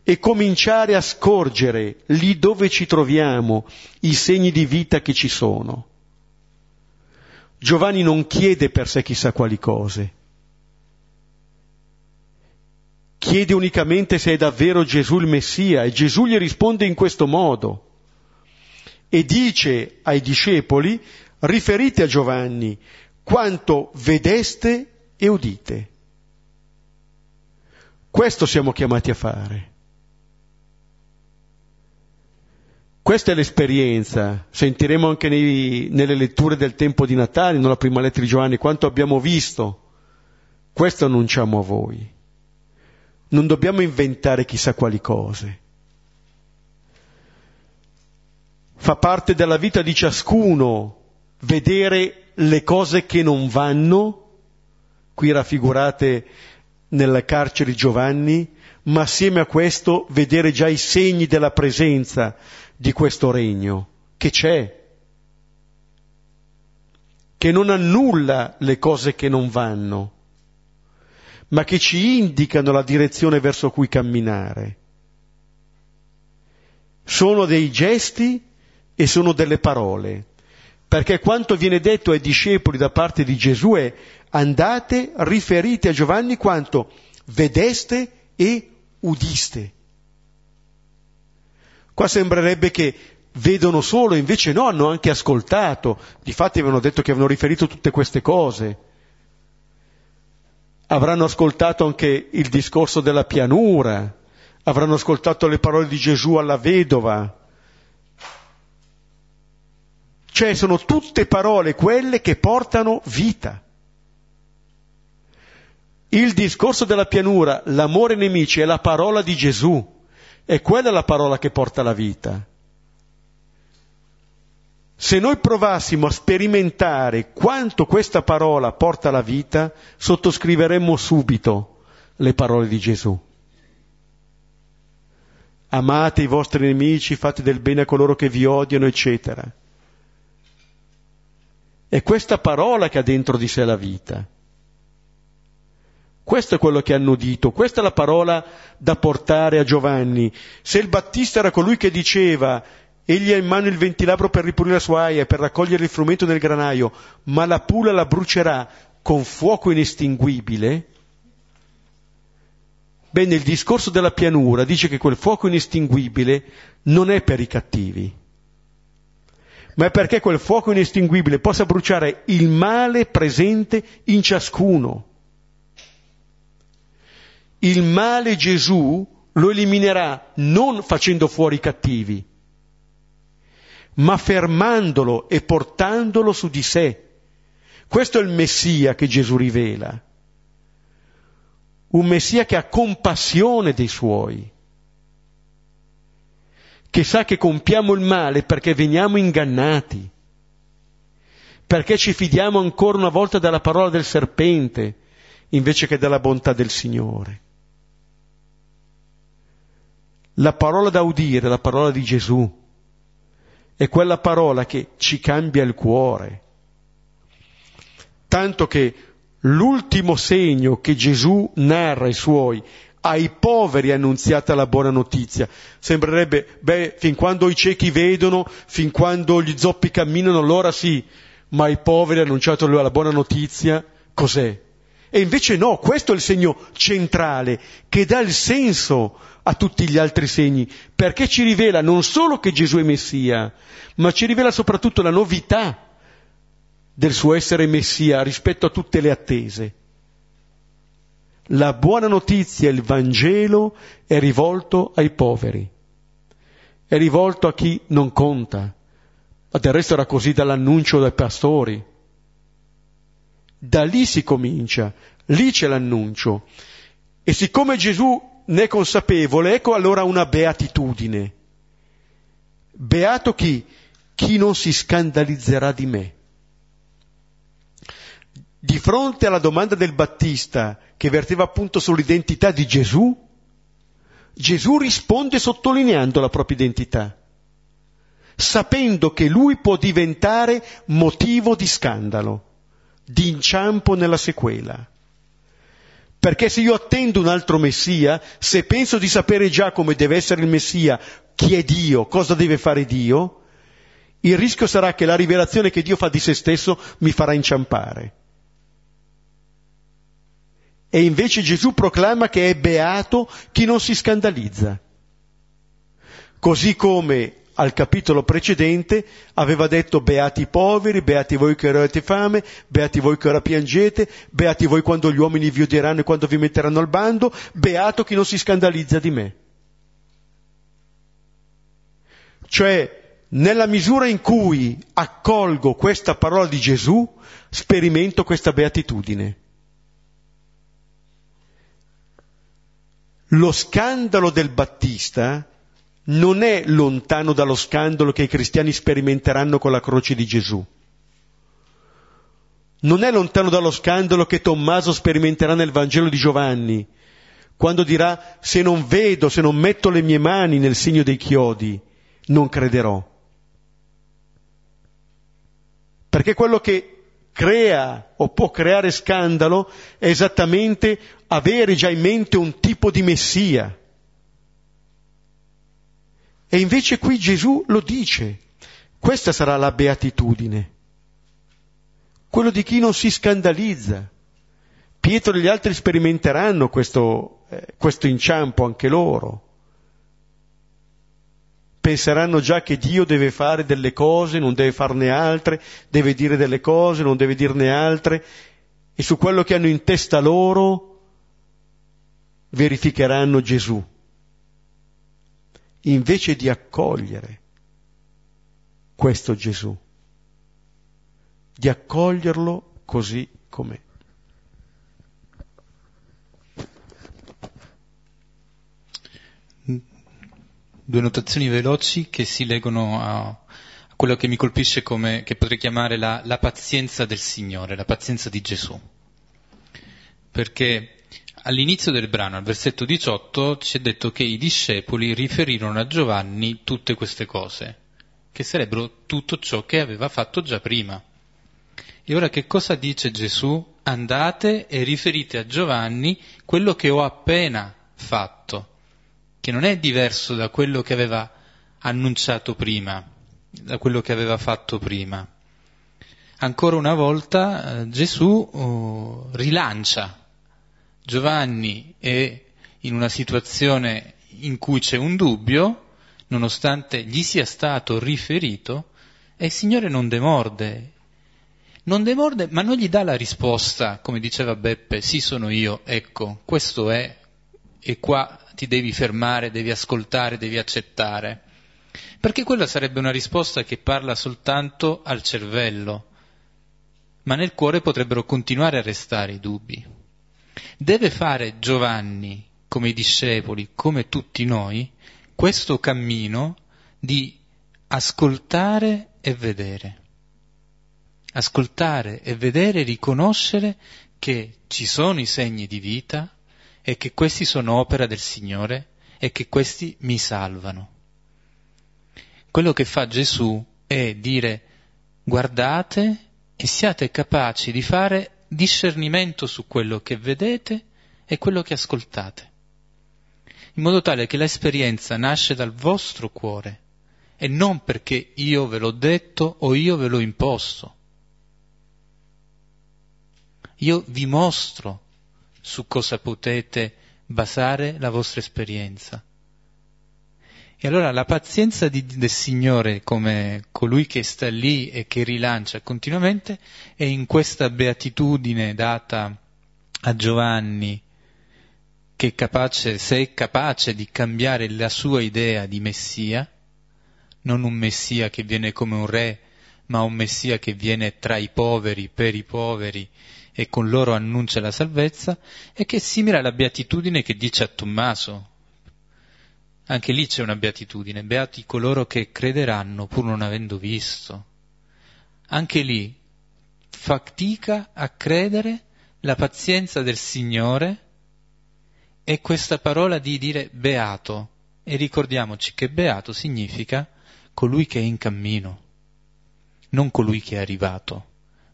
e cominciare a scorgere lì dove ci troviamo i segni di vita che ci sono. Giovanni non chiede per sé chissà quali cose, chiede unicamente se è davvero Gesù il Messia e Gesù gli risponde in questo modo e dice ai discepoli, riferite a Giovanni quanto vedeste e udite. Questo siamo chiamati a fare. Questa è l'esperienza, sentiremo anche nei, nelle letture del tempo di Natale, nella prima lettera di Giovanni, quanto abbiamo visto. Questo annunciamo a voi non dobbiamo inventare chissà quali cose. Fa parte della vita di ciascuno vedere le cose che non vanno, qui raffigurate nella carcere Giovanni, ma assieme a questo vedere già i segni della presenza di questo regno, che c'è, che non annulla le cose che non vanno, ma che ci indicano la direzione verso cui camminare. Sono dei gesti e sono delle parole, perché quanto viene detto ai discepoli da parte di Gesù è andate, riferite a Giovanni quanto vedeste e udiste. Qua sembrerebbe che vedono solo, invece no, hanno anche ascoltato. Difatti avevano detto che avevano riferito tutte queste cose avranno ascoltato anche il discorso della pianura, avranno ascoltato le parole di Gesù alla vedova. Cioè sono tutte parole quelle che portano vita. Il discorso della pianura, l'amore nemici, è la parola di Gesù, è quella la parola che porta la vita. Se noi provassimo a sperimentare quanto questa parola porta alla vita, sottoscriveremmo subito le parole di Gesù. Amate i vostri nemici, fate del bene a coloro che vi odiano, eccetera. È questa parola che ha dentro di sé la vita. Questo è quello che hanno udito, questa è la parola da portare a Giovanni. Se il Battista era colui che diceva Egli ha in mano il ventilabro per ripulire la sua aia, per raccogliere il frumento nel granaio, ma la pula la brucerà con fuoco inestinguibile. Bene, il discorso della pianura dice che quel fuoco inestinguibile non è per i cattivi, ma è perché quel fuoco inestinguibile possa bruciare il male presente in ciascuno. Il male Gesù lo eliminerà non facendo fuori i cattivi, ma fermandolo e portandolo su di sé. Questo è il Messia che Gesù rivela. un Messia che ha compassione dei suoi, che sa che compiamo il male perché veniamo ingannati, perché ci fidiamo ancora una volta della parola del serpente invece che della bontà del Signore. La parola da udire, la parola di Gesù, è quella parola che ci cambia il cuore. Tanto che l'ultimo segno che Gesù narra ai suoi, ai poveri è annunziata la buona notizia. Sembrerebbe, beh, fin quando i ciechi vedono, fin quando gli zoppi camminano, allora sì, ma ai poveri è annunciato la buona notizia, cos'è? E invece no, questo è il segno centrale che dà il senso a tutti gli altri segni, perché ci rivela non solo che Gesù è Messia, ma ci rivela soprattutto la novità del suo essere Messia rispetto a tutte le attese. La buona notizia, il Vangelo, è rivolto ai poveri, è rivolto a chi non conta, ma del resto era così dall'annuncio dai pastori da lì si comincia, lì c'è l'annuncio. E siccome Gesù ne è consapevole, ecco allora una beatitudine. Beato chi? Chi non si scandalizzerà di me. Di fronte alla domanda del Battista, che verteva appunto sull'identità di Gesù, Gesù risponde sottolineando la propria identità, sapendo che lui può diventare motivo di scandalo di inciampo nella sequela. Perché se io attendo un altro Messia, se penso di sapere già come deve essere il Messia, chi è Dio, cosa deve fare Dio, il rischio sarà che la rivelazione che Dio fa di se stesso mi farà inciampare. E invece Gesù proclama che è beato chi non si scandalizza. Così come al capitolo precedente aveva detto beati i poveri, beati voi che avete fame, beati voi che ora piangete, beati voi quando gli uomini vi odieranno e quando vi metteranno al bando, beato chi non si scandalizza di me. Cioè, nella misura in cui accolgo questa parola di Gesù, sperimento questa beatitudine. Lo scandalo del Battista non è lontano dallo scandalo che i cristiani sperimenteranno con la croce di Gesù. Non è lontano dallo scandalo che Tommaso sperimenterà nel Vangelo di Giovanni, quando dirà se non vedo, se non metto le mie mani nel segno dei chiodi, non crederò. Perché quello che crea o può creare scandalo è esattamente avere già in mente un tipo di Messia e invece qui Gesù lo dice. Questa sarà la beatitudine. Quello di chi non si scandalizza. Pietro e gli altri sperimenteranno questo, eh, questo inciampo anche loro. Penseranno già che Dio deve fare delle cose, non deve farne altre, deve dire delle cose, non deve dirne altre, e su quello che hanno in testa loro verificheranno Gesù invece di accogliere questo Gesù, di accoglierlo così com'è. Due notazioni veloci che si leggono a, quello che mi colpisce come, che potrei chiamare la, la pazienza del Signore, la pazienza di Gesù. Perché All'inizio del brano, al versetto 18, ci è detto che i discepoli riferirono a Giovanni tutte queste cose, che sarebbero tutto ciò che aveva fatto già prima. E ora che cosa dice Gesù? Andate e riferite a Giovanni quello che ho appena fatto, che non è diverso da quello che aveva annunciato prima, da quello che aveva fatto prima. Ancora una volta eh, Gesù oh, rilancia Giovanni è in una situazione in cui c'è un dubbio, nonostante gli sia stato riferito, e il Signore non demorde. Non demorde, ma non gli dà la risposta, come diceva Beppe, sì sono io, ecco, questo è, e qua ti devi fermare, devi ascoltare, devi accettare. Perché quella sarebbe una risposta che parla soltanto al cervello, ma nel cuore potrebbero continuare a restare i dubbi. Deve fare Giovanni come i discepoli, come tutti noi, questo cammino di ascoltare e vedere. Ascoltare e vedere e riconoscere che ci sono i segni di vita e che questi sono opera del Signore e che questi mi salvano. Quello che fa Gesù è dire guardate e siate capaci di fare discernimento su quello che vedete e quello che ascoltate in modo tale che l'esperienza nasce dal vostro cuore e non perché io ve l'ho detto o io ve l'ho imposto. Io vi mostro su cosa potete basare la vostra esperienza. E allora la pazienza di, del Signore come colui che sta lì e che rilancia continuamente è in questa beatitudine data a Giovanni che è capace, se è capace di cambiare la sua idea di Messia, non un Messia che viene come un re, ma un Messia che viene tra i poveri, per i poveri, e con loro annuncia la salvezza, e che è simile alla beatitudine che dice a Tommaso. Anche lì c'è una beatitudine, beati coloro che crederanno pur non avendo visto. Anche lì fatica a credere la pazienza del Signore è questa parola di dire beato. E ricordiamoci che beato significa colui che è in cammino, non colui che è arrivato,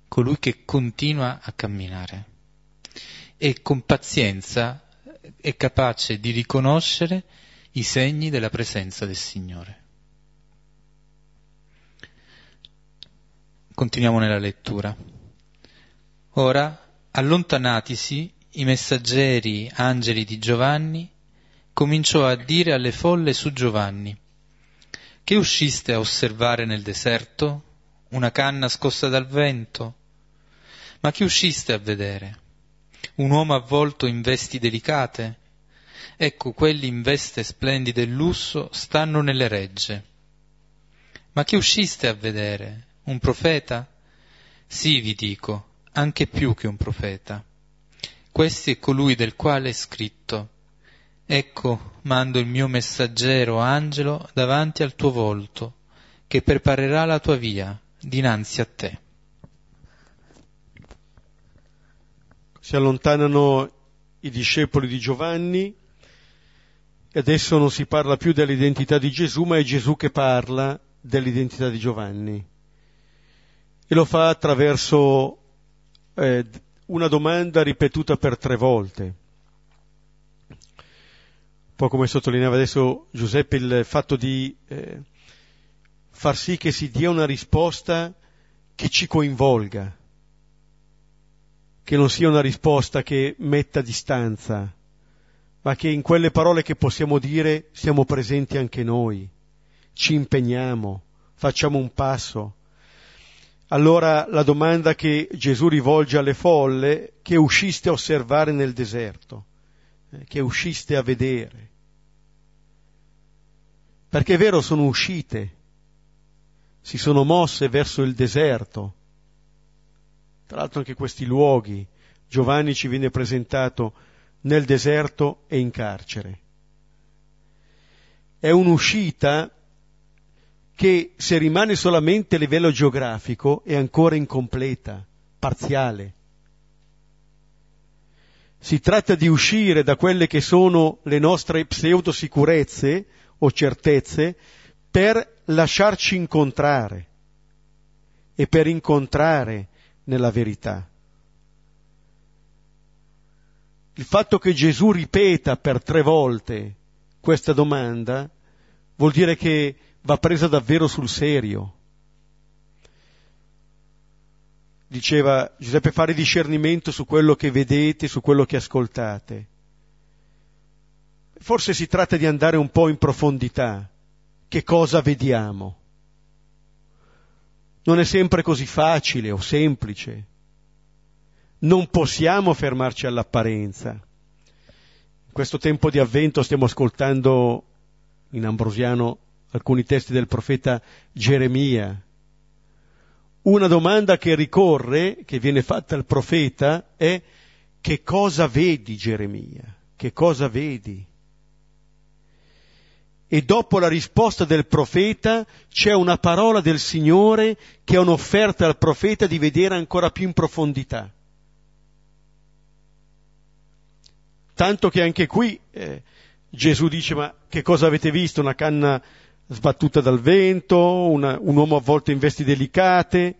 colui che continua a camminare. E con pazienza è capace di riconoscere i segni della presenza del Signore. Continuiamo nella lettura. Ora, allontanatisi, i messaggeri angeli di Giovanni, cominciò a dire alle folle su Giovanni, che usciste a osservare nel deserto? Una canna scossa dal vento? Ma che usciste a vedere? Un uomo avvolto in vesti delicate? Ecco, quelli in veste splendide e lusso stanno nelle regge. Ma che usciste a vedere? Un profeta? Sì, vi dico, anche più che un profeta. Questi è colui del quale è scritto, Ecco, mando il mio messaggero angelo davanti al tuo volto, che preparerà la tua via dinanzi a te. Si allontanano i discepoli di Giovanni adesso non si parla più dell'identità di Gesù, ma è Gesù che parla dell'identità di Giovanni. E lo fa attraverso eh, una domanda ripetuta per tre volte. Un po' come sottolineava adesso Giuseppe il fatto di eh, far sì che si dia una risposta che ci coinvolga, che non sia una risposta che metta distanza, ma che in quelle parole che possiamo dire siamo presenti anche noi, ci impegniamo, facciamo un passo, allora la domanda che Gesù rivolge alle folle, che usciste a osservare nel deserto, eh, che usciste a vedere. Perché è vero, sono uscite, si sono mosse verso il deserto. Tra l'altro anche questi luoghi, Giovanni ci viene presentato nel deserto e in carcere. È un'uscita che se rimane solamente a livello geografico è ancora incompleta, parziale. Si tratta di uscire da quelle che sono le nostre pseudosicurezze o certezze per lasciarci incontrare e per incontrare nella verità. Il fatto che Gesù ripeta per tre volte questa domanda vuol dire che va presa davvero sul serio. Diceva Giuseppe fare discernimento su quello che vedete, su quello che ascoltate. Forse si tratta di andare un po' in profondità. Che cosa vediamo? Non è sempre così facile o semplice. Non possiamo fermarci all'apparenza. In questo tempo di avvento stiamo ascoltando in ambrosiano alcuni testi del profeta Geremia. Una domanda che ricorre, che viene fatta al profeta, è che cosa vedi Geremia? Che cosa vedi? E dopo la risposta del profeta c'è una parola del Signore che è un'offerta al profeta di vedere ancora più in profondità. Tanto che anche qui eh, Gesù dice ma che cosa avete visto? Una canna sbattuta dal vento, una, un uomo avvolto in vesti delicate,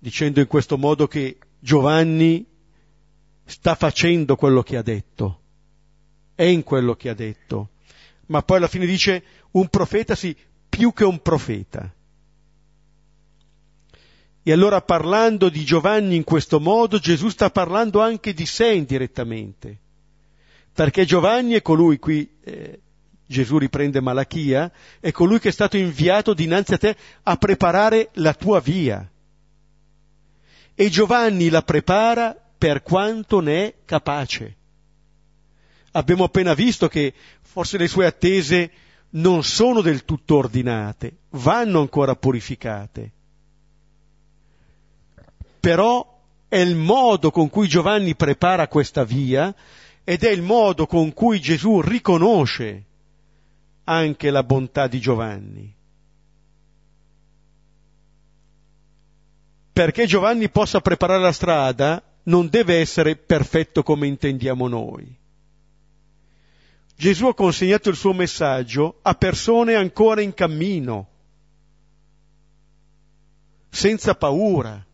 dicendo in questo modo che Giovanni sta facendo quello che ha detto, è in quello che ha detto, ma poi alla fine dice un profeta sì, più che un profeta. E allora parlando di Giovanni in questo modo, Gesù sta parlando anche di sé indirettamente perché Giovanni è colui qui, eh, Gesù riprende Malachia, è colui che è stato inviato dinanzi a te a preparare la tua via. E Giovanni la prepara per quanto ne è capace. Abbiamo appena visto che forse le sue attese non sono del tutto ordinate, vanno ancora purificate. Però è il modo con cui Giovanni prepara questa via ed è il modo con cui Gesù riconosce anche la bontà di Giovanni. Perché Giovanni possa preparare la strada non deve essere perfetto come intendiamo noi. Gesù ha consegnato il suo messaggio a persone ancora in cammino, senza paura,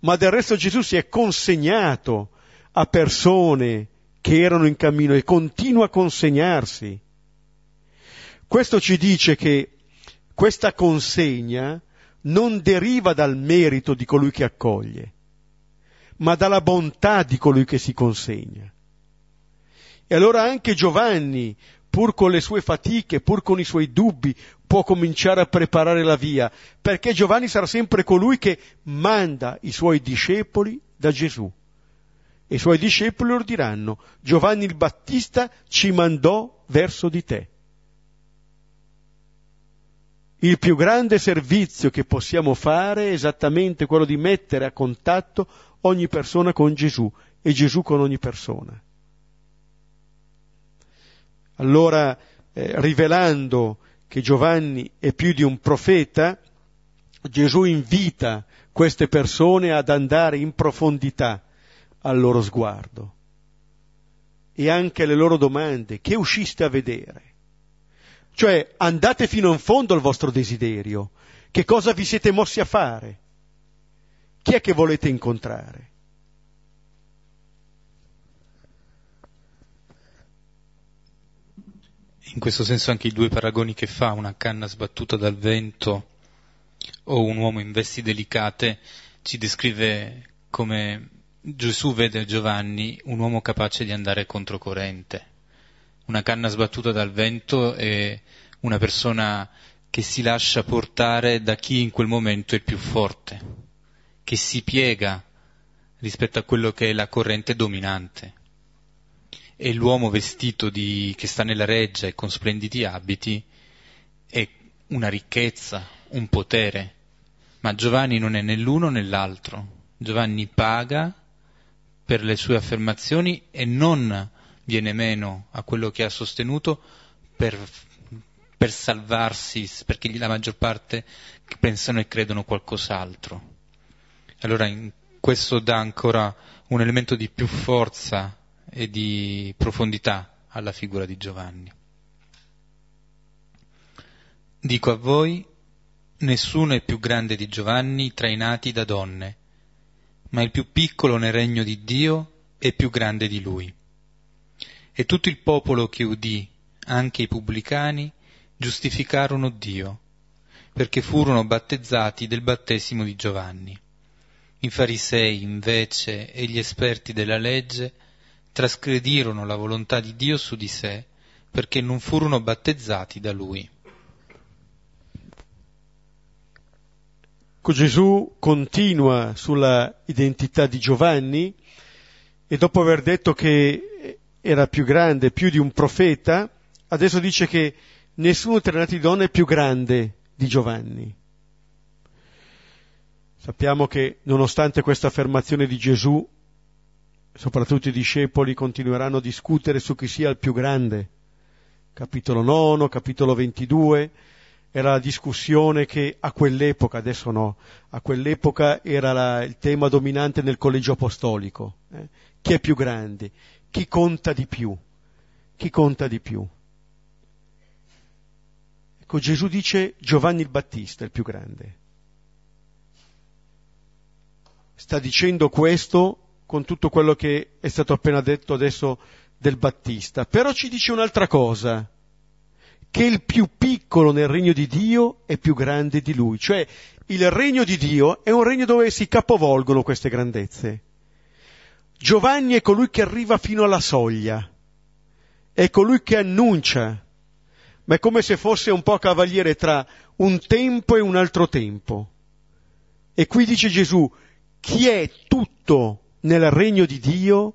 ma del resto Gesù si è consegnato a persone che erano in cammino e continua a consegnarsi. Questo ci dice che questa consegna non deriva dal merito di colui che accoglie, ma dalla bontà di colui che si consegna. E allora anche Giovanni, pur con le sue fatiche, pur con i suoi dubbi, può cominciare a preparare la via, perché Giovanni sarà sempre colui che manda i suoi discepoli da Gesù e i suoi discepoli diranno, Giovanni il Battista ci mandò verso di te. Il più grande servizio che possiamo fare è esattamente quello di mettere a contatto ogni persona con Gesù e Gesù con ogni persona. Allora, eh, rivelando che Giovanni è più di un profeta, Gesù invita queste persone ad andare in profondità al loro sguardo e anche alle loro domande, che usciste a vedere? Cioè andate fino in fondo al vostro desiderio, che cosa vi siete mossi a fare? Chi è che volete incontrare? In questo senso anche i due paragoni che fa, una canna sbattuta dal vento o un uomo in vesti delicate, ci descrive come Gesù vede Giovanni un uomo capace di andare controcorrente, una canna sbattuta dal vento e una persona che si lascia portare da chi in quel momento è più forte, che si piega rispetto a quello che è la corrente dominante. E l'uomo vestito di, che sta nella reggia e con splendidi abiti è una ricchezza, un potere, ma Giovanni non è né l'uno né l'altro. Giovanni paga per le sue affermazioni e non viene meno a quello che ha sostenuto per, per salvarsi, perché la maggior parte pensano e credono qualcos'altro. Allora questo dà ancora un elemento di più forza e di profondità alla figura di Giovanni. Dico a voi, nessuno è più grande di Giovanni tra i nati da donne, ma il più piccolo nel regno di Dio è più grande di lui. E tutto il popolo che udì, anche i pubblicani, giustificarono Dio, perché furono battezzati del battesimo di Giovanni. I farisei, invece, e gli esperti della legge trasgredirono la volontà di Dio su di sé, perché non furono battezzati da lui. Ecco, Gesù continua sulla identità di Giovanni e dopo aver detto che era più grande, più di un profeta, adesso dice che nessuno tra i nati di donna è più grande di Giovanni. Sappiamo che nonostante questa affermazione di Gesù, soprattutto i discepoli, continueranno a discutere su chi sia il più grande. Capitolo 9, capitolo 22, era la discussione che a quell'epoca, adesso no, a quell'epoca era la, il tema dominante nel collegio apostolico. Eh? Chi è più grande? Chi conta di più? Chi conta di più? Ecco, Gesù dice Giovanni il Battista è il più grande. Sta dicendo questo con tutto quello che è stato appena detto adesso del Battista, però ci dice un'altra cosa che il più piccolo nel regno di Dio è più grande di lui. Cioè il regno di Dio è un regno dove si capovolgono queste grandezze. Giovanni è colui che arriva fino alla soglia, è colui che annuncia, ma è come se fosse un po' cavaliere tra un tempo e un altro tempo. E qui dice Gesù, chi è tutto nel regno di Dio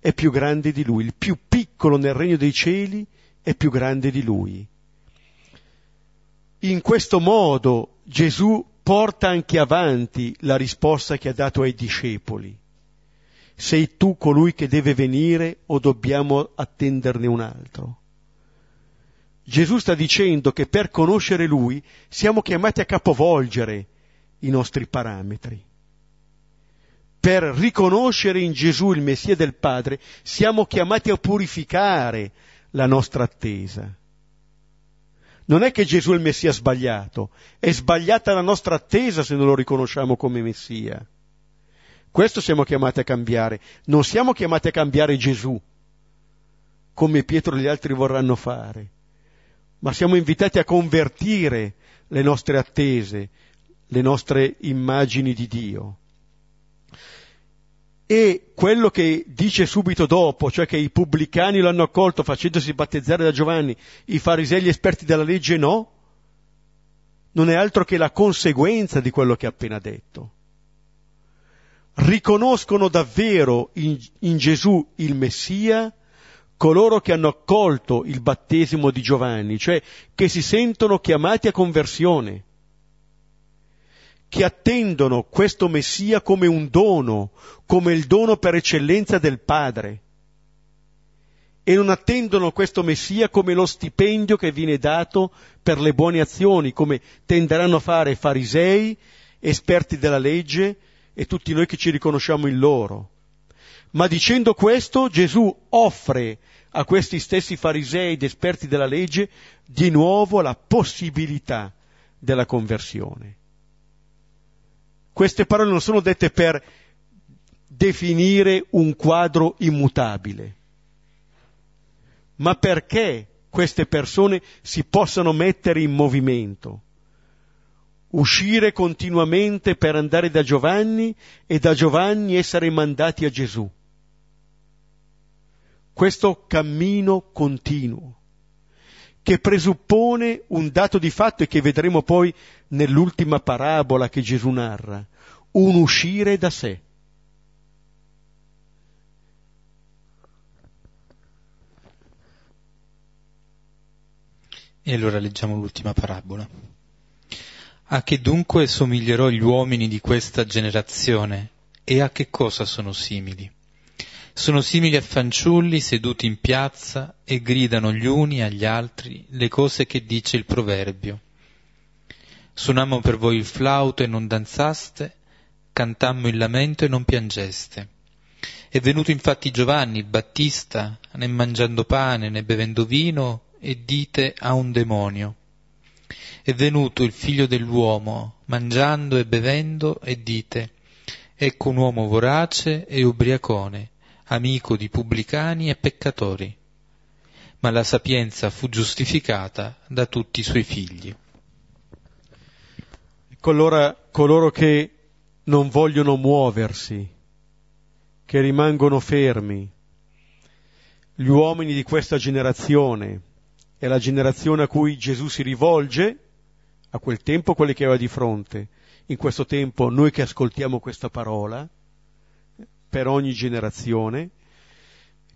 è più grande di lui, il più piccolo nel regno dei cieli è più grande di lui. In questo modo Gesù porta anche avanti la risposta che ha dato ai discepoli. Sei tu colui che deve venire o dobbiamo attenderne un altro? Gesù sta dicendo che per conoscere Lui siamo chiamati a capovolgere i nostri parametri. Per riconoscere in Gesù il Messia del Padre siamo chiamati a purificare la nostra attesa. Non è che Gesù è il Messia sbagliato, è sbagliata la nostra attesa se non lo riconosciamo come Messia. Questo siamo chiamati a cambiare, non siamo chiamati a cambiare Gesù, come Pietro e gli altri vorranno fare, ma siamo invitati a convertire le nostre attese, le nostre immagini di Dio. E quello che dice subito dopo, cioè che i pubblicani lo hanno accolto facendosi battezzare da Giovanni, i farisei gli esperti della legge no, non è altro che la conseguenza di quello che ha appena detto. Riconoscono davvero in, in Gesù il Messia coloro che hanno accolto il battesimo di Giovanni, cioè che si sentono chiamati a conversione che attendono questo Messia come un dono, come il dono per eccellenza del Padre. E non attendono questo Messia come lo stipendio che viene dato per le buone azioni, come tenderanno a fare farisei, esperti della legge e tutti noi che ci riconosciamo in loro. Ma dicendo questo, Gesù offre a questi stessi farisei ed esperti della legge di nuovo la possibilità della conversione. Queste parole non sono dette per definire un quadro immutabile, ma perché queste persone si possano mettere in movimento, uscire continuamente per andare da Giovanni e da Giovanni essere mandati a Gesù. Questo cammino continuo che presuppone un dato di fatto e che vedremo poi nell'ultima parabola che Gesù narra, un uscire da sé. E allora leggiamo l'ultima parabola. A che dunque somiglierò gli uomini di questa generazione e a che cosa sono simili? Sono simili a fanciulli seduti in piazza e gridano gli uni agli altri le cose che dice il proverbio. Suonammo per voi il flauto e non danzaste, cantammo il lamento e non piangeste. È venuto infatti Giovanni il Battista, né mangiando pane né bevendo vino, e dite a un demonio. È venuto il figlio dell'uomo, mangiando e bevendo, e dite, ecco un uomo vorace e ubriacone, amico di pubblicani e peccatori. Ma la sapienza fu giustificata da tutti i suoi figli. Ecco allora coloro che non vogliono muoversi, che rimangono fermi, gli uomini di questa generazione, è la generazione a cui Gesù si rivolge, a quel tempo quelli che aveva di fronte, in questo tempo noi che ascoltiamo questa parola, per ogni generazione,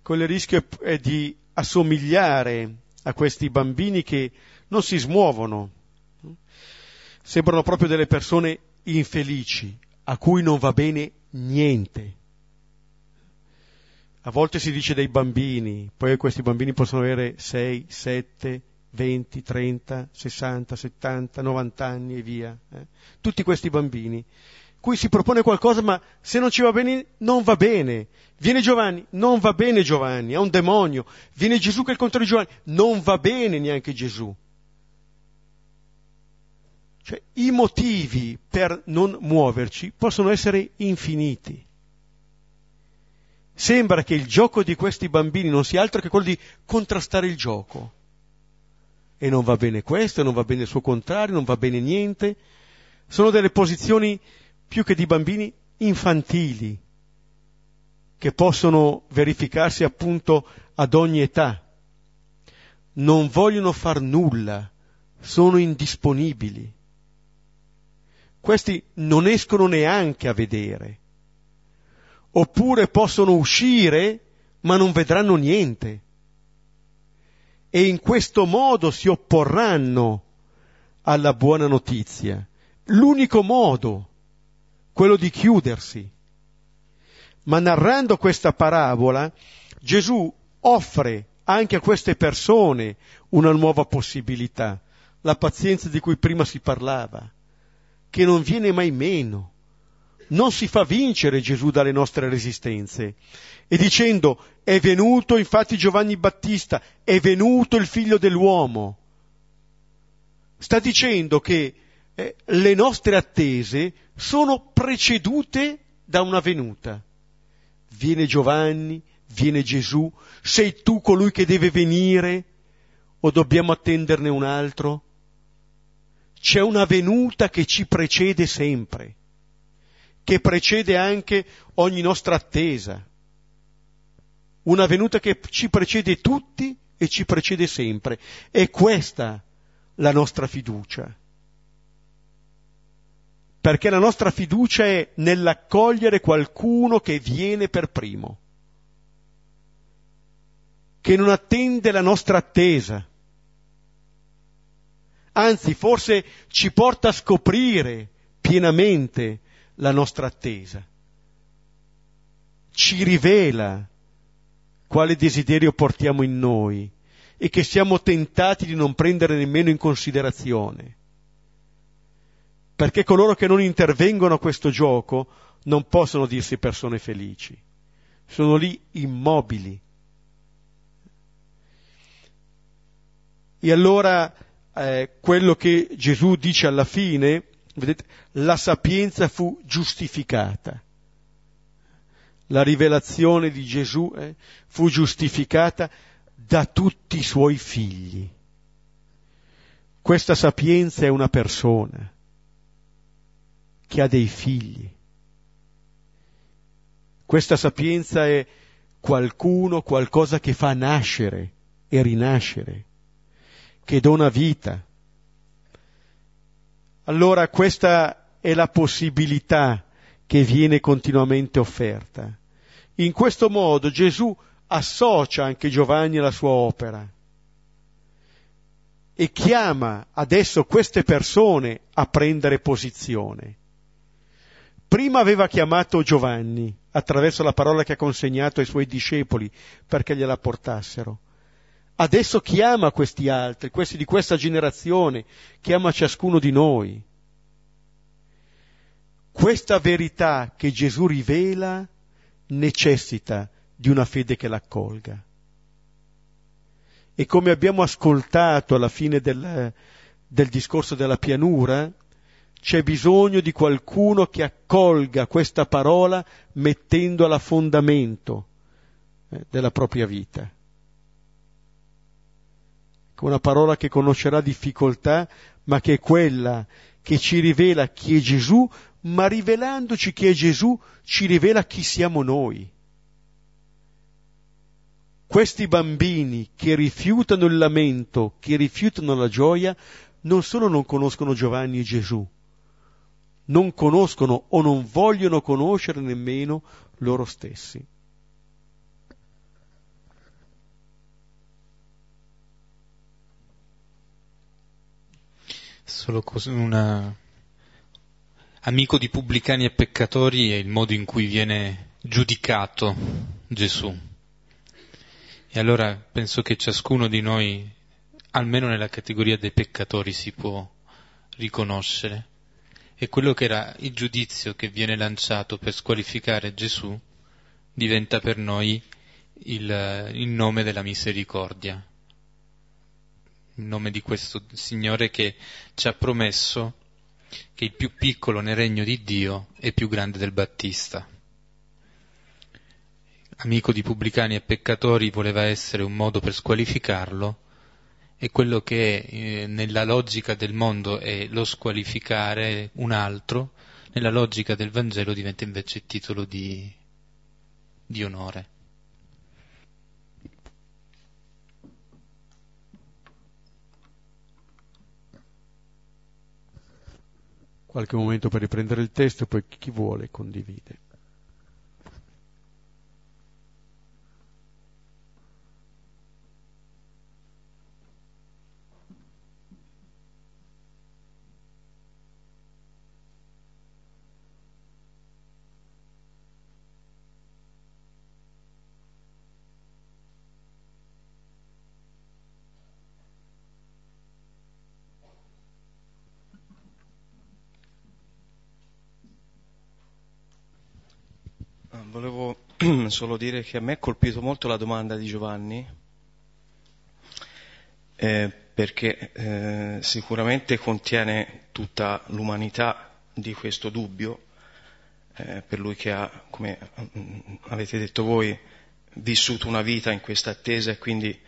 con il rischio di assomigliare a questi bambini che non si smuovono, sembrano proprio delle persone infelici, a cui non va bene niente. A volte si dice dei bambini, poi questi bambini possono avere 6, 7, 20, 30, 60, 70, 90 anni e via. Eh? Tutti questi bambini, cui si propone qualcosa, ma se non ci va bene, non va bene. Viene Giovanni, non va bene Giovanni, è un demonio. Viene Gesù che è il contrario di Giovanni, non va bene neanche Gesù. Cioè, i motivi per non muoverci possono essere infiniti. Sembra che il gioco di questi bambini non sia altro che quello di contrastare il gioco. E non va bene questo, non va bene il suo contrario, non va bene niente. Sono delle posizioni più che di bambini infantili, che possono verificarsi appunto ad ogni età. Non vogliono far nulla, sono indisponibili. Questi non escono neanche a vedere oppure possono uscire ma non vedranno niente. E in questo modo si opporranno alla buona notizia. L'unico modo, quello di chiudersi. Ma narrando questa parabola, Gesù offre anche a queste persone una nuova possibilità, la pazienza di cui prima si parlava, che non viene mai meno non si fa vincere Gesù dalle nostre resistenze. E dicendo, è venuto infatti Giovanni Battista, è venuto il figlio dell'uomo. Sta dicendo che eh, le nostre attese sono precedute da una venuta. Viene Giovanni, viene Gesù, sei tu colui che deve venire o dobbiamo attenderne un altro? C'è una venuta che ci precede sempre che precede anche ogni nostra attesa. Una venuta che ci precede tutti e ci precede sempre. È questa la nostra fiducia. Perché la nostra fiducia è nell'accogliere qualcuno che viene per primo, che non attende la nostra attesa, anzi forse ci porta a scoprire pienamente la nostra attesa, ci rivela quale desiderio portiamo in noi e che siamo tentati di non prendere nemmeno in considerazione. Perché coloro che non intervengono a questo gioco non possono dirsi persone felici, sono lì immobili. E allora eh, quello che Gesù dice alla fine Vedete, la sapienza fu giustificata. La rivelazione di Gesù eh, fu giustificata da tutti i suoi figli. Questa sapienza è una persona che ha dei figli. Questa sapienza è qualcuno, qualcosa che fa nascere e rinascere, che dona vita allora questa è la possibilità che viene continuamente offerta. In questo modo Gesù associa anche Giovanni alla sua opera e chiama adesso queste persone a prendere posizione. Prima aveva chiamato Giovanni attraverso la parola che ha consegnato ai suoi discepoli perché gliela portassero. Adesso chiama questi altri, questi di questa generazione, chiama ciascuno di noi. Questa verità che Gesù rivela necessita di una fede che l'accolga. E come abbiamo ascoltato alla fine del, del discorso della pianura, c'è bisogno di qualcuno che accolga questa parola mettendola a fondamento eh, della propria vita una parola che conoscerà difficoltà, ma che è quella che ci rivela chi è Gesù, ma rivelandoci chi è Gesù ci rivela chi siamo noi. Questi bambini che rifiutano il lamento, che rifiutano la gioia, non solo non conoscono Giovanni e Gesù, non conoscono o non vogliono conoscere nemmeno loro stessi. Solo un amico di pubblicani e peccatori è il modo in cui viene giudicato Gesù. E allora penso che ciascuno di noi, almeno nella categoria dei peccatori, si può riconoscere. E quello che era il giudizio che viene lanciato per squalificare Gesù diventa per noi il, il nome della misericordia, il nome di questo Signore che ci ha promesso che il più piccolo nel regno di Dio è più grande del Battista. Amico di pubblicani e peccatori voleva essere un modo per squalificarlo e quello che eh, nella logica del mondo è lo squalificare un altro, nella logica del Vangelo diventa invece titolo di, di onore. qualche momento per riprendere il testo poi chi vuole condivide. Solo dire che a me ha colpito molto la domanda di Giovanni, eh, perché eh, sicuramente contiene tutta l'umanità di questo dubbio, eh, per lui che ha, come mm, avete detto voi, vissuto una vita in questa attesa e quindi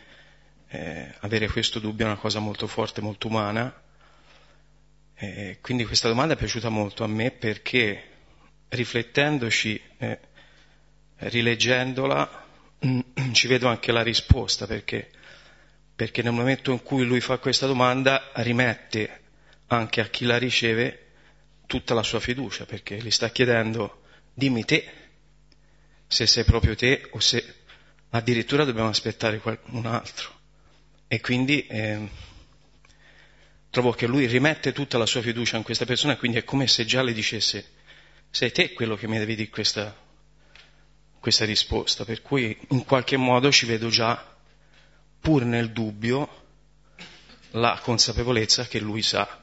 eh, avere questo dubbio è una cosa molto forte, molto umana. quindi questa domanda è piaciuta molto a me perché riflettendoci eh, rileggendola ci vedo anche la risposta perché, perché nel momento in cui lui fa questa domanda rimette anche a chi la riceve tutta la sua fiducia perché gli sta chiedendo dimmi te se sei proprio te o se addirittura dobbiamo aspettare qualcun altro. E quindi eh, trovo che lui rimette tutta la sua fiducia in questa persona quindi è come se già le dicesse sei te quello che mi devi dire questa, questa risposta, per cui in qualche modo ci vedo già, pur nel dubbio, la consapevolezza che lui sa,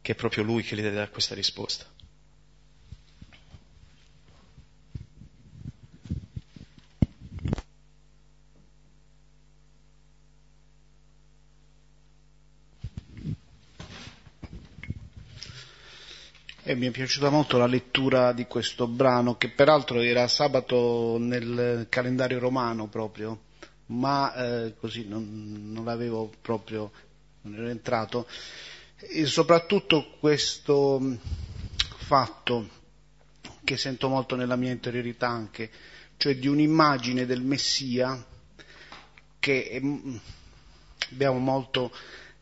che è proprio lui che gli dare questa risposta. E mi è piaciuta molto la lettura di questo brano, che peraltro era sabato nel calendario romano proprio, ma eh, così non, non, l'avevo proprio, non ero entrato. E soprattutto questo mm, fatto che sento molto nella mia interiorità anche, cioè di un'immagine del Messia che mm, abbiamo molto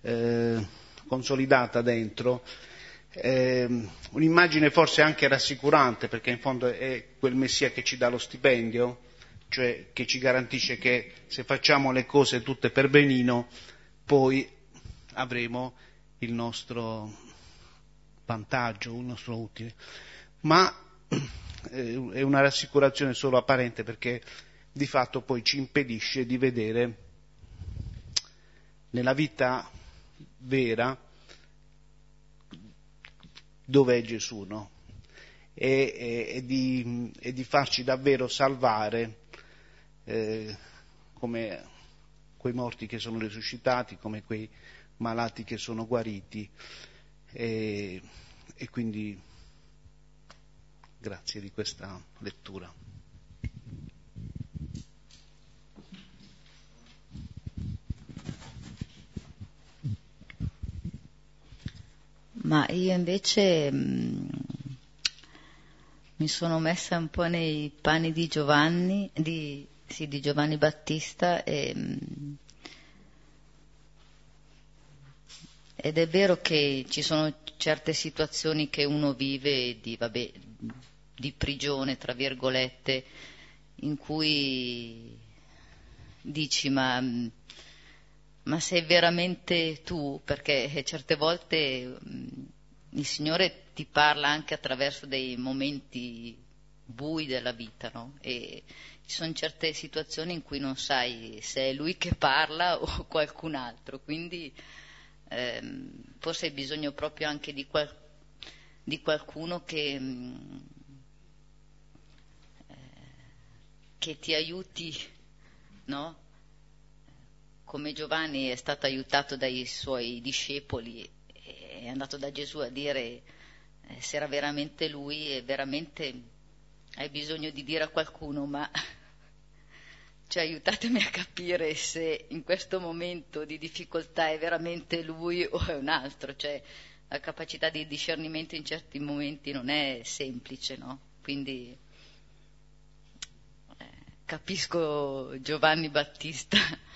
eh, consolidata dentro, eh, un'immagine forse anche rassicurante perché in fondo è quel Messia che ci dà lo stipendio, cioè che ci garantisce che se facciamo le cose tutte per benino, poi avremo il nostro vantaggio, il nostro utile. Ma eh, è una rassicurazione solo apparente perché di fatto poi ci impedisce di vedere nella vita vera dov'è Gesù, no? E, e, e, di, e, di, farci davvero salvare eh, come quei morti che sono risuscitati, come quei malati che sono guariti. E, e quindi grazie di questa lettura. Ma io invece mh, mm, mi sono messa un po' nei panni di Giovanni, di, sì, di Giovanni Battista e, mh, mm, ed è vero che ci sono certe situazioni che uno vive di, vabbè, di prigione, tra virgolette, in cui dici ma mm, ma sei veramente tu? Perché certe volte mm, il Signore ti parla anche attraverso dei momenti bui della vita, no? E ci sono certe situazioni in cui non sai se è lui che parla o qualcun altro, quindi ehm, forse hai bisogno proprio anche di, qual- di qualcuno che, mm, eh, che ti aiuti, no? Come Giovanni è stato aiutato dai suoi discepoli, è andato da Gesù a dire eh, se era veramente lui e veramente hai bisogno di dire a qualcuno, ma cioè aiutatemi a capire se in questo momento di difficoltà è veramente lui o è un altro, cioè la capacità di discernimento in certi momenti non è semplice, no? Quindi eh, capisco Giovanni Battista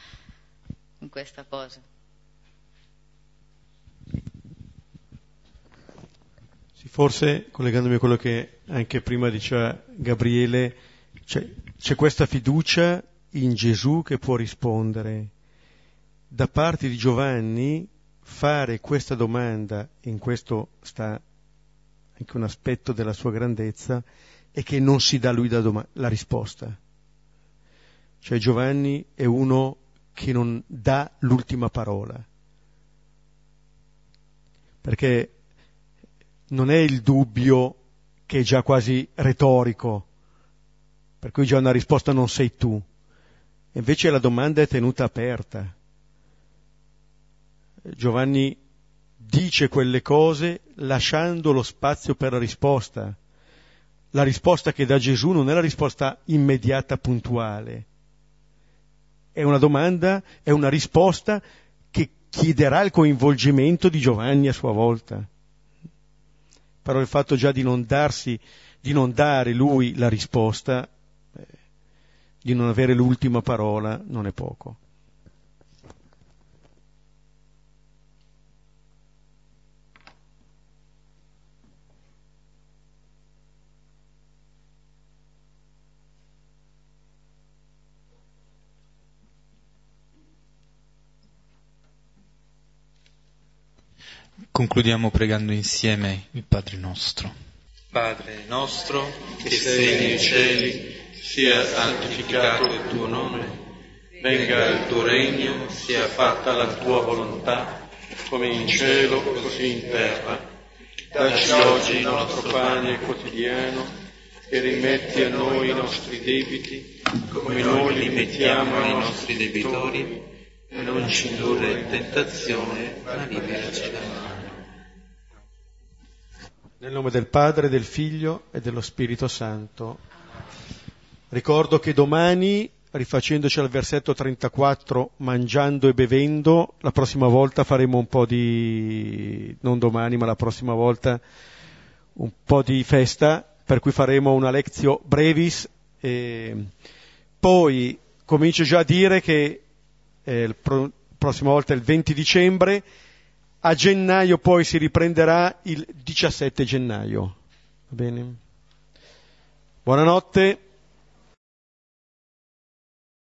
in questa cosa. Sì, forse collegandomi a quello che anche prima diceva Gabriele, cioè, c'è questa fiducia in Gesù che può rispondere. Da parte di Giovanni fare questa domanda, in questo sta anche un aspetto della sua grandezza, è che non si dà lui doma- la risposta. Cioè Giovanni è uno che non dà l'ultima parola, perché non è il dubbio che è già quasi retorico, per cui già una risposta non sei tu, Invece la domanda è tenuta aperta. Giovanni dice quelle cose lasciando lo spazio per la risposta. La risposta che dà Gesù non è la risposta immediata, puntuale. È una domanda, è una risposta che chiederà il coinvolgimento di Giovanni a sua volta. Però il fatto già di non darsi, di non dare lui la risposta, di non avere l'ultima parola non è poco. Concludiamo pregando insieme il Padre nostro. Padre nostro che sei nei cieli, sia santificato il tuo nome, venga il tuo regno, sia fatta la tua volontà, come in cielo così in terra. Dacci oggi il nostro pane quotidiano e rimetti a noi i nostri debiti, come noi li mettiamo ai nostri debitori, e non ci indurre in tentazione, ma liberaci dal male. Nel nome del Padre, del Figlio e dello Spirito Santo. Ricordo che domani, rifacendoci al versetto 34, mangiando e bevendo, la prossima volta faremo un po' di, non domani, ma la prossima volta, un po' di festa, per cui faremo una lezione brevis. E poi comincio già a dire che eh, la pro- prossima volta è il 20 dicembre, a gennaio poi si riprenderà il 17 gennaio. Va bene? Buonanotte.